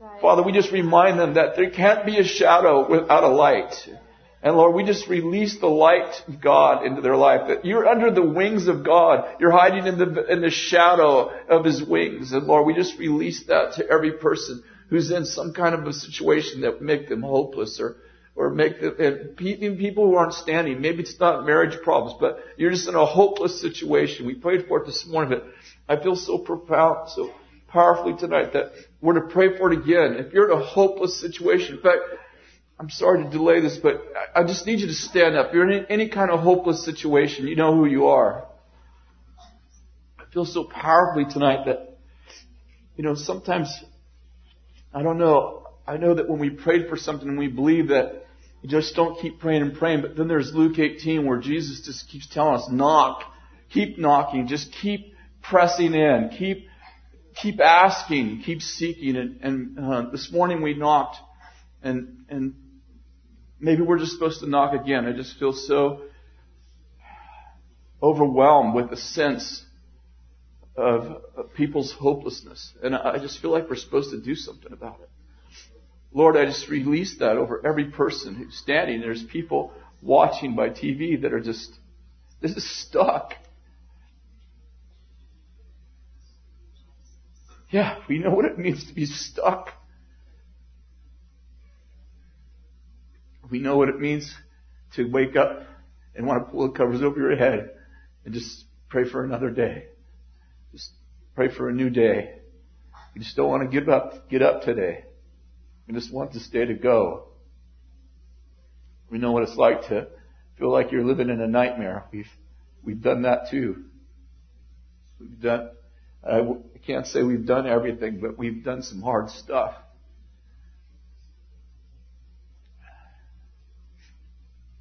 A: Right. Father, we just remind them that there can't be a shadow without a light. And Lord, we just release the light of God into their life. That you're under the wings of God. You're hiding in the, in the shadow of His wings. And Lord, we just release that to every person who's in some kind of a situation that make them hopeless or, or make them, and even people who aren't standing. Maybe it's not marriage problems, but you're just in a hopeless situation. We prayed for it this morning, but I feel so profound, so powerfully tonight that we're to pray for it again. If you're in a hopeless situation, in fact, I'm sorry to delay this, but I just need you to stand up. If you're in any kind of hopeless situation, you know who you are. I feel so powerfully tonight that, you know, sometimes, I don't know, I know that when we prayed for something and we believe that you just don't keep praying and praying, but then there's Luke 18 where Jesus just keeps telling us, knock, keep knocking, just keep pressing in, keep keep asking, keep seeking. And, and uh, this morning we knocked, and and maybe we're just supposed to knock again. I just feel so overwhelmed with a sense of, of people's hopelessness, and I just feel like we're supposed to do something about it. Lord, I just release that over every person who's standing. There's people watching by TV that are just, this is stuck. Yeah, we know what it means to be stuck. We know what it means to wake up and want to pull the covers over your head and just pray for another day. Just pray for a new day. We just don't want to give up, get up today. We just want this day to go. We know what it's like to feel like you're living in a nightmare. We've, we've done that too. We've done, I can't say we've done everything, but we've done some hard stuff.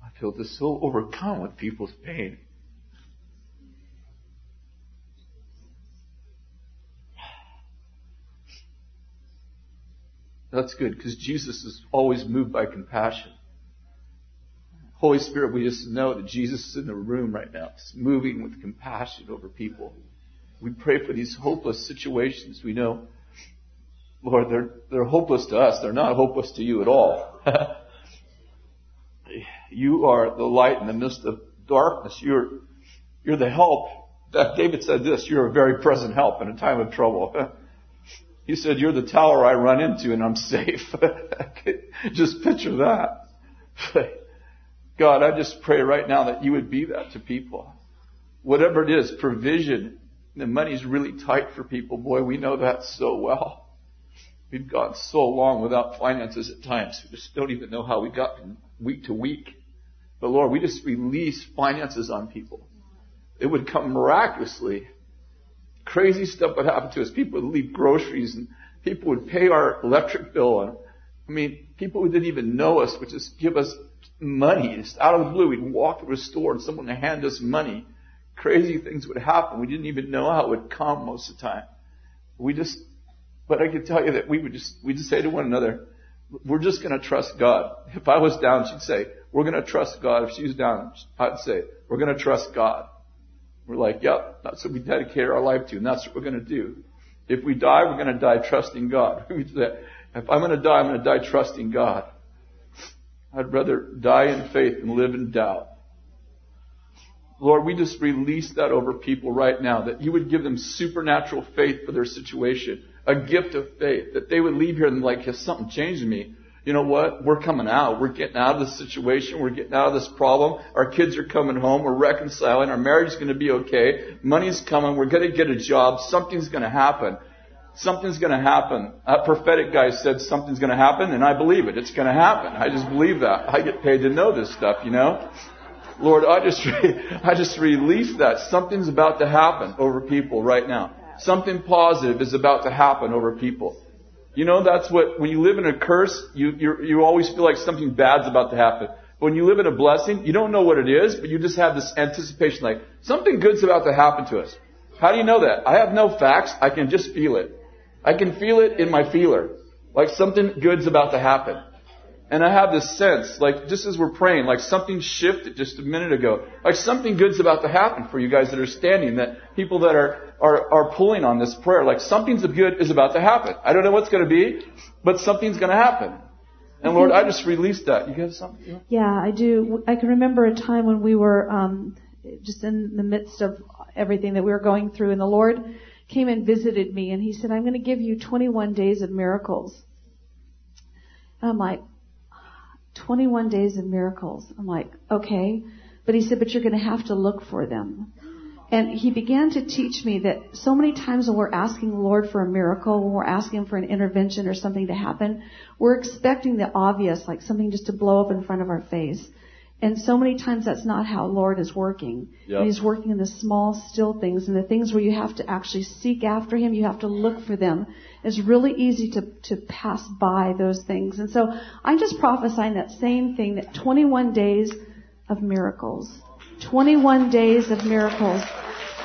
A: I feel just so overcome with people's pain. That's good because Jesus is always moved by compassion. Holy Spirit, we just know that Jesus is in the room right now. Moving with compassion over people. We pray for these hopeless situations. We know Lord, they're, they're hopeless to us. They're not hopeless to you at all. you are the light in the midst of darkness. You're, you're the help. Uh, David said this, you're a very present help in a time of trouble. he said, you're the tower I run into and I'm safe. just picture that. God, I just pray right now that you would be that to people. Whatever it is, provision. The money's really tight for people. Boy, we know that so well. We've gone so long without finances at times. We just don't even know how we got from week to week. But Lord, we just release finances on people. It would come miraculously. Crazy stuff would happen to us. People would leave groceries and people would pay our electric bill. And, I mean, people who didn't even know us would just give us money. Just out of the blue, we'd walk through a store and someone would hand us money. Crazy things would happen. We didn't even know how it would come most of the time. We just, but I can tell you that we would just, we just say to one another, we're just going to trust God. If I was down, she'd say, we're going to trust God. If she was down, I'd say, we're going to trust God. We're like, yep, that's what we dedicate our life to, and that's what we're going to do. If we die, we're going to die trusting God. if I'm going to die, I'm going to die trusting God. I'd rather die in faith than live in doubt. Lord, we just release that over people right now, that you would give them supernatural faith for their situation, a gift of faith, that they would leave here and like, has something changed me? You know what? We're coming out. We're getting out of this situation. We're getting out of this problem. Our kids are coming home. We're reconciling. Our marriage is going to be okay. Money's coming. We're going to get a job. Something's going to happen. Something's going to happen. A prophetic guy said something's going to happen, and I believe it. It's going to happen. I just believe that. I get paid to know this stuff, you know? Lord, I just, re- I just release that. Something's about to happen over people right now. Something positive is about to happen over people. You know, that's what, when you live in a curse, you, you, you always feel like something bad's about to happen. When you live in a blessing, you don't know what it is, but you just have this anticipation like, something good's about to happen to us. How do you know that? I have no facts. I can just feel it. I can feel it in my feeler. Like something good's about to happen. And I have this sense, like just as we're praying, like something shifted just a minute ago. Like something good's about to happen for you guys that are standing, that people that are, are, are pulling on this prayer. Like something's good is about to happen. I don't know what's going to be, but something's going to happen. And Lord, I just released that. You got something?
B: Yeah, I do. I can remember a time when we were um, just in the midst of everything that we were going through, and the Lord came and visited me, and He said, "I'm going to give you 21 days of miracles." And I'm like, 21 days of miracles. I'm like, okay. But he said, but you're going to have to look for them. And he began to teach me that so many times when we're asking the Lord for a miracle, when we're asking him for an intervention or something to happen, we're expecting the obvious, like something just to blow up in front of our face. And so many times that's not how Lord is working. Yep. He's working in the small, still things and the things where you have to actually seek after Him. You have to look for them. It's really easy to, to pass by those things. And so I'm just prophesying that same thing, that 21 days of miracles. 21 days of miracles.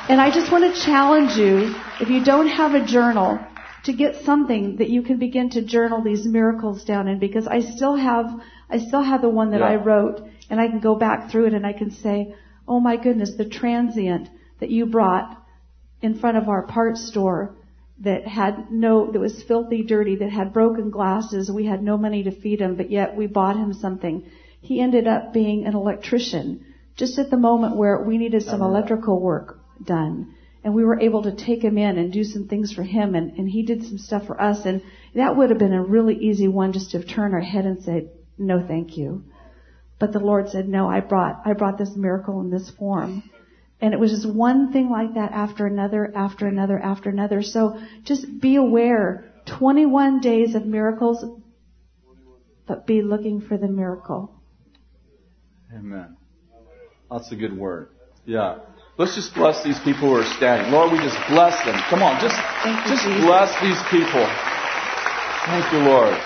B: And I just want to challenge you, if you don't have a journal, to get something that you can begin to journal these miracles down in because I still have, I still have the one that yeah. I wrote and I can go back through it and I can say, oh my goodness, the transient that you brought in front of our parts store that had no, that was filthy dirty, that had broken glasses. We had no money to feed him, but yet we bought him something. He ended up being an electrician just at the moment where we needed some electrical work done. And we were able to take him in and do some things for him and, and he did some stuff for us and that would have been a really easy one just to turn our head and say, no thank you. But the Lord said, no, I brought, I brought this miracle in this form. And it was just one thing like that after another, after another, after another. So just be aware. 21 days of miracles, but be looking for the miracle.
A: Amen. That's a good word. Yeah. Let's just bless these people who are standing. Lord, we just bless them. Come on, just, just bless these people. Thank you, Lord.